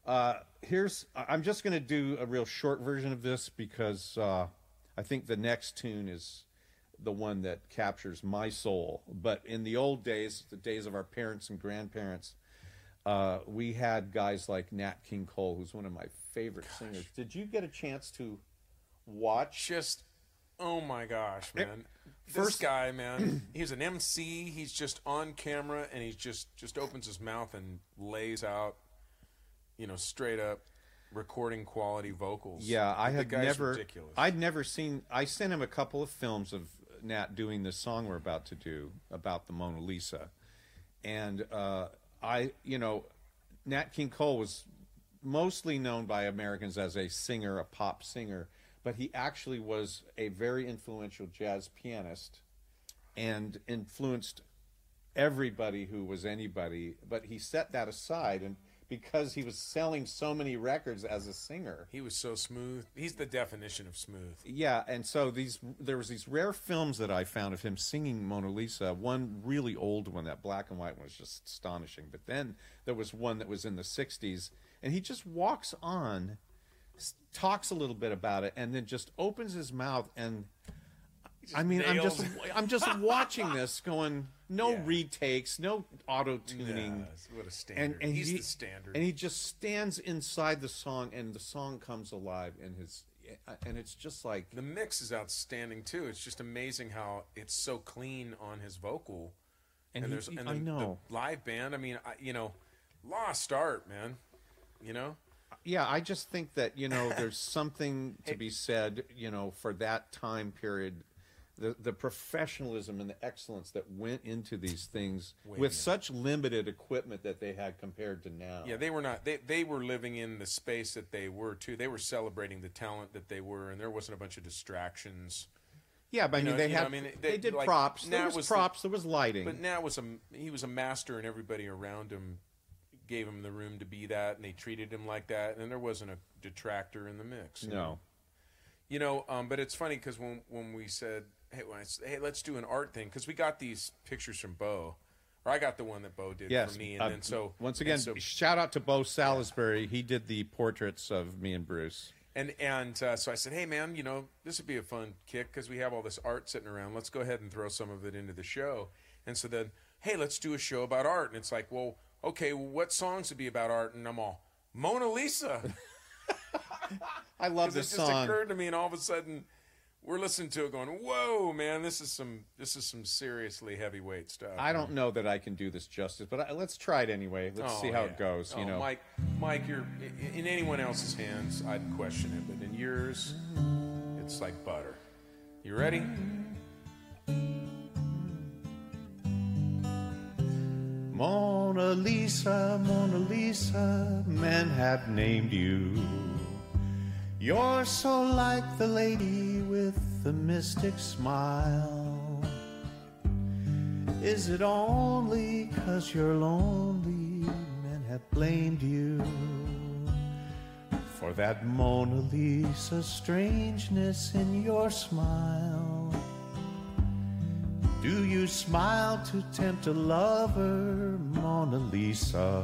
Speaker 1: uh, here's I'm just going to do a real short version of this because uh, I think the next tune is the one that captures my soul. But in the old days, the days of our parents and grandparents, uh, we had guys like Nat King Cole, who's one of my favorite singers. Did you get a chance to watch?
Speaker 2: just oh my gosh man this
Speaker 1: first-
Speaker 2: guy man he's an mc he's just on camera and he just just opens his mouth and lays out you know straight up recording quality vocals
Speaker 1: Yeah, I
Speaker 2: The
Speaker 1: had never.
Speaker 2: ridiculous
Speaker 1: I'd never seen. I sent him a couple of films of Nat doing this song we're about to do about the Mona Lisa, and uh, I, you know, Nat King Cole was mostly known by Americans as a singer, a pop singer, but he actually was a very influential jazz pianist, and influenced everybody who was anybody. But he set that aside, and because he was selling so many records as a singer,
Speaker 2: he was so smooth he's the definition of smooth
Speaker 1: yeah, and so these there was these rare films that I found of him singing Mona Lisa. One really old one, that black and white one, was just astonishing. But then there was one that was in the '60s, and he just walks on, talks a little bit about it, and then just opens his mouth and. I mean, I'm just I'm just watching this, going no
Speaker 2: Yeah.
Speaker 1: retakes, no auto tuning.
Speaker 2: Yes, what a standard
Speaker 1: and, and
Speaker 2: he's
Speaker 1: he,
Speaker 2: the standard
Speaker 1: and he just stands inside the song, and the song comes alive in his, and it's just like
Speaker 2: the mix is outstanding too it's just amazing how it's so clean on his vocal
Speaker 1: And
Speaker 2: and,
Speaker 1: he-
Speaker 2: there's and
Speaker 1: I know.
Speaker 2: the live band i mean I, you know lost art man you know
Speaker 1: Yeah, I just think that you know there's something to be said, you know, for that time period, the the professionalism and the excellence that went into these things with such limited equipment that they had compared to now.
Speaker 2: Yeah, they were not. They they were living in the space that they were too. They were celebrating the talent that they were, and there wasn't a bunch of distractions.
Speaker 1: yeah, but I mean
Speaker 2: know-
Speaker 1: they
Speaker 2: you know,
Speaker 1: had
Speaker 2: I mean,
Speaker 1: they,
Speaker 2: they-
Speaker 1: did
Speaker 2: like,
Speaker 1: props. There was,
Speaker 2: was the-
Speaker 1: props. there was lighting.
Speaker 2: But now was a he was a master, and everybody around him gave him the room to be that, and they treated him like that, and there wasn't a detractor in the mix. know?
Speaker 1: no,
Speaker 2: You know, um, but it's funny because when when we said, hey, when I hey, let's do an art thing, because we got these pictures from Bo, or I got the one that Bo did
Speaker 1: yes.
Speaker 2: for me, and
Speaker 1: uh,
Speaker 2: then so
Speaker 1: once again,
Speaker 2: so-
Speaker 1: shout out to Bo Salisbury. He did the portraits of me and Bruce.
Speaker 2: And and uh, so I said, hey man, you know this would be a fun kick because we have all this art sitting around. Let's go ahead and throw some of it into the show. And so then, hey, let's do a show about art. And it's like, well, okay, what songs would be about art? And I'm all Mona Lisa.
Speaker 1: I love
Speaker 2: Because it
Speaker 1: this
Speaker 2: just
Speaker 1: song.
Speaker 2: occurred to me, and all of a sudden, we're listening to it, going, "Whoa, man, this is some this is some seriously heavyweight stuff."
Speaker 1: I don't hmm. know that I can do this justice, but I, let's try it anyway. Let's
Speaker 2: Oh,
Speaker 1: see how
Speaker 2: yeah.
Speaker 1: it goes. You
Speaker 2: Oh,
Speaker 1: know,
Speaker 2: Mike, Mike, you're in in anyone else's hands, I'd question it, but in yours, it's like butter. You ready?
Speaker 1: Mona Lisa, Mona Lisa, men have named you. You're so like the lady with the mystic smile. Is it only 'cause you're lonely men have blamed you for that Mona Lisa strangeness in your smile? Do you smile to tempt a lover, Mona Lisa?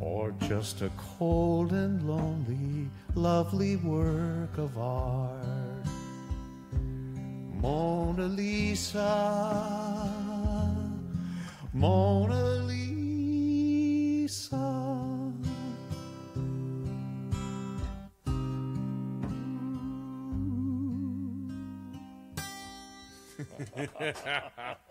Speaker 1: Or just a cold and lonely, lovely work of art? Mona Lisa, Mona Lisa.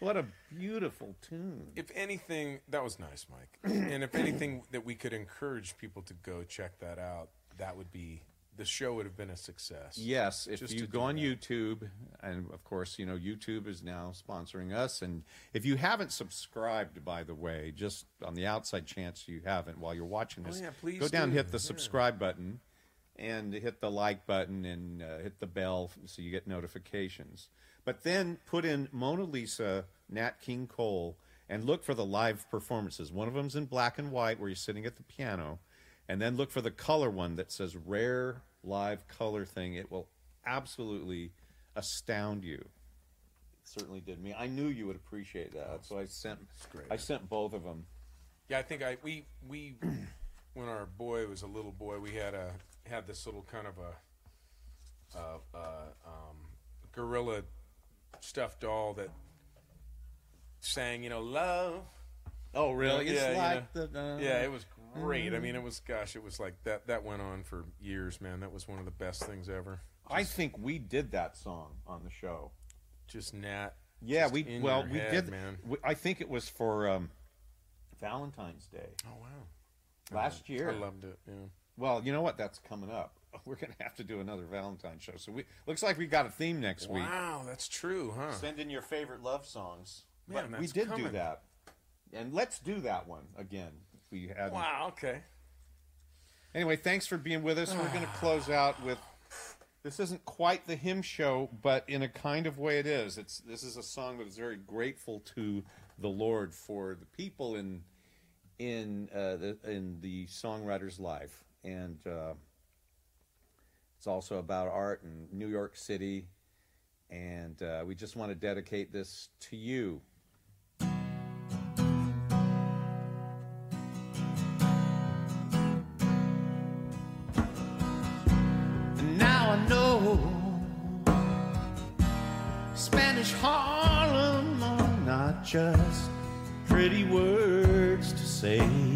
Speaker 9: What a beautiful tune.
Speaker 2: if anything, that was nice, Mike. and if anything that we could encourage people to go check that out, that would be the show would have been a success.
Speaker 9: Yes, if
Speaker 2: Just
Speaker 9: you go on
Speaker 2: that.
Speaker 9: YouTube, and of course, you know, YouTube is now sponsoring us. And if you haven't subscribed, by the way, just on the outside chance you haven't while you're watching this,
Speaker 2: Oh, yeah, please
Speaker 9: go down,
Speaker 2: do.
Speaker 9: hit the
Speaker 2: Yeah.
Speaker 9: subscribe button, and hit the like button, and uh, hit the bell so you get notifications. But then put in Mona Lisa, Nat King Cole, and look for the live performances. One of them's in black and white where you're sitting at the piano, and then look for the color one that says rare live color thing. It will absolutely astound you. It certainly did me. I knew you would appreciate that, so I sent
Speaker 2: great.
Speaker 9: I sent both of them.
Speaker 2: Yeah, I think I we we when our boy was a little boy, we had a had this little kind of a uh, uh, um, gorilla stuffed doll that sang, you know, love.
Speaker 9: Oh, really?
Speaker 2: Yeah,
Speaker 9: It's
Speaker 2: you
Speaker 9: like
Speaker 2: know.
Speaker 9: the uh,
Speaker 2: Yeah, it was great. I mean, it was gosh, it was like that. That went on for years, man. That was one of the best things ever.
Speaker 9: I think we did that song on the show.
Speaker 2: Just Nat.
Speaker 9: Yeah,
Speaker 2: just
Speaker 9: we well we
Speaker 2: head,
Speaker 9: did.
Speaker 2: man.
Speaker 9: we- I think it was for um, Valentine's Day
Speaker 2: Oh wow,
Speaker 9: last year.
Speaker 2: I loved it. Yeah.
Speaker 9: Well, you know what? That's coming up. We're gonna have to do another Valentine show. So we looks like we got a theme next week.
Speaker 2: Wow, that's true, huh?
Speaker 9: Send in your favorite love songs.
Speaker 2: Man,
Speaker 9: but we
Speaker 2: that's
Speaker 9: did do that, and let's do that one again. if We had
Speaker 2: Wow. Okay.
Speaker 9: Anyway, thanks for being with us. We're going to close out with this isn't quite the hymn show, but in a kind of way it is. It's this is a song that is very grateful to the Lord for the people in in uh, the in the songwriter's life, and uh, it's also about art in New York City. And uh, we just want to dedicate this to you.
Speaker 1: And now I know Spanish Harlem are not just pretty words to say.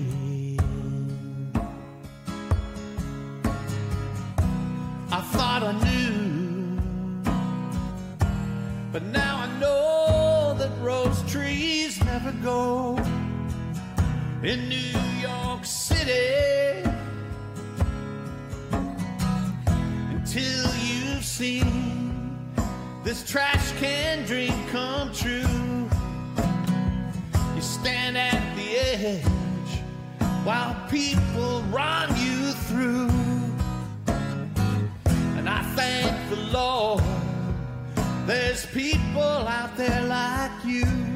Speaker 1: In New York City. until you've seen this trash can dream come true. You stand at the edge while people run you through. And I thank the Lord there's people out there like you.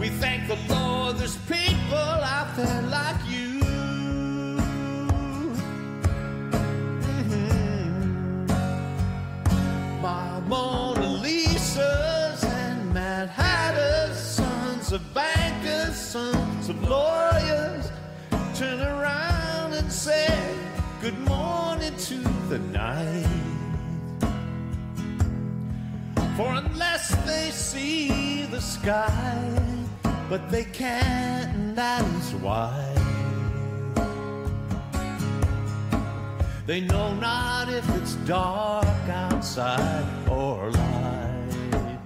Speaker 1: We thank the Lord there's people out there like you. Mm-hmm. My Mona Lisas and Mad Hatters, sons of bankers, sons of lawyers, turn around and say good morning to the night. For unless they see the sky, but they can't, and that is why. They know not if it's dark outside or light.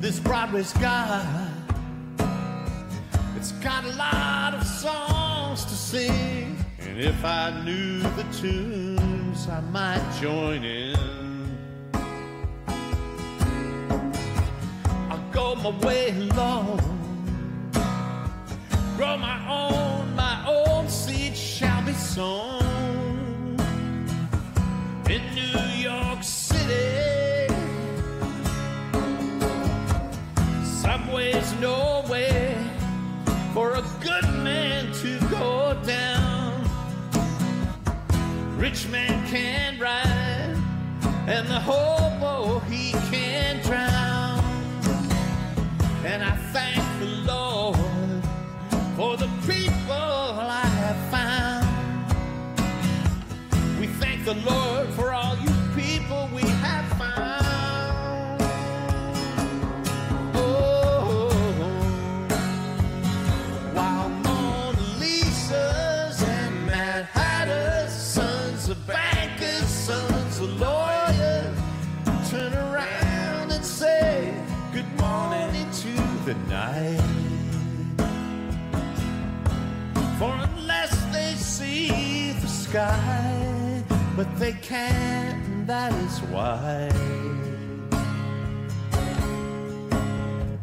Speaker 1: This Broadway sky, it's got a lot of songs to sing. And if I knew the tunes, I might join in. I'll my way alone grow my own, my own seed shall be sown in New York City. Subway's no way for a good man to go down. Rich man can ride, and the hobo he thank the Lord for the people I have found. We thank the Lord for all but they can't, and that is why.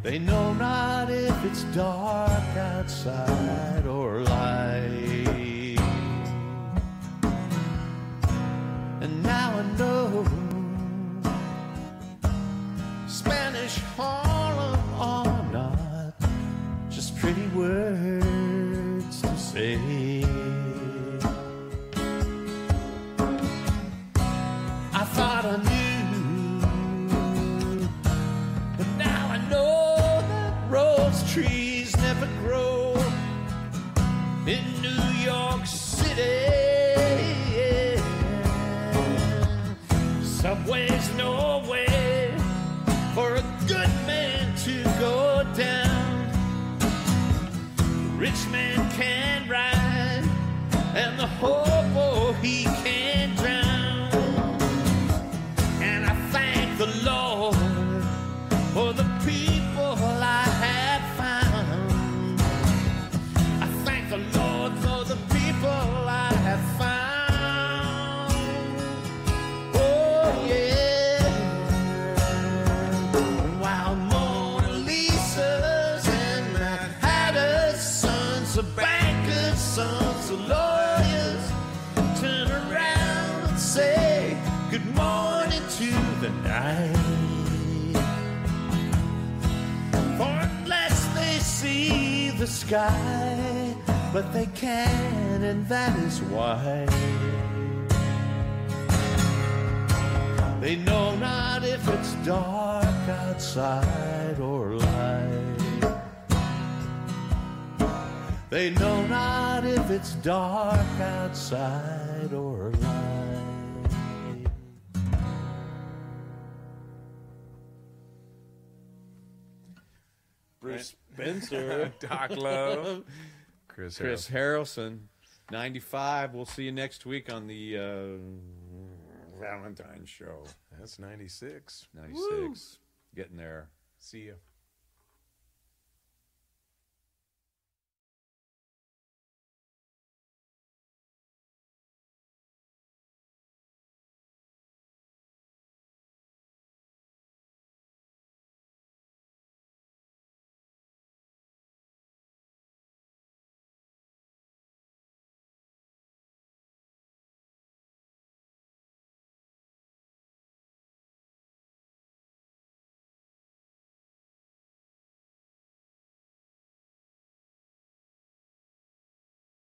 Speaker 1: They know not if it's dark outside or light. And now I know Spanish Harlem are not just pretty words to say. New York City. Subway's no way for a good man to go down. Rich man can ride, and the hobo he can sky, but they can, and that is why. They know not if it's dark outside or light. They know not if it's dark outside or light. Bruce Spencer,
Speaker 2: Doc Love. Chris,
Speaker 10: Chris Harrelson, 95. We'll see you next week on the uh, Valentine's show.
Speaker 2: That's 96.
Speaker 10: 96. Getting there.
Speaker 2: See ya.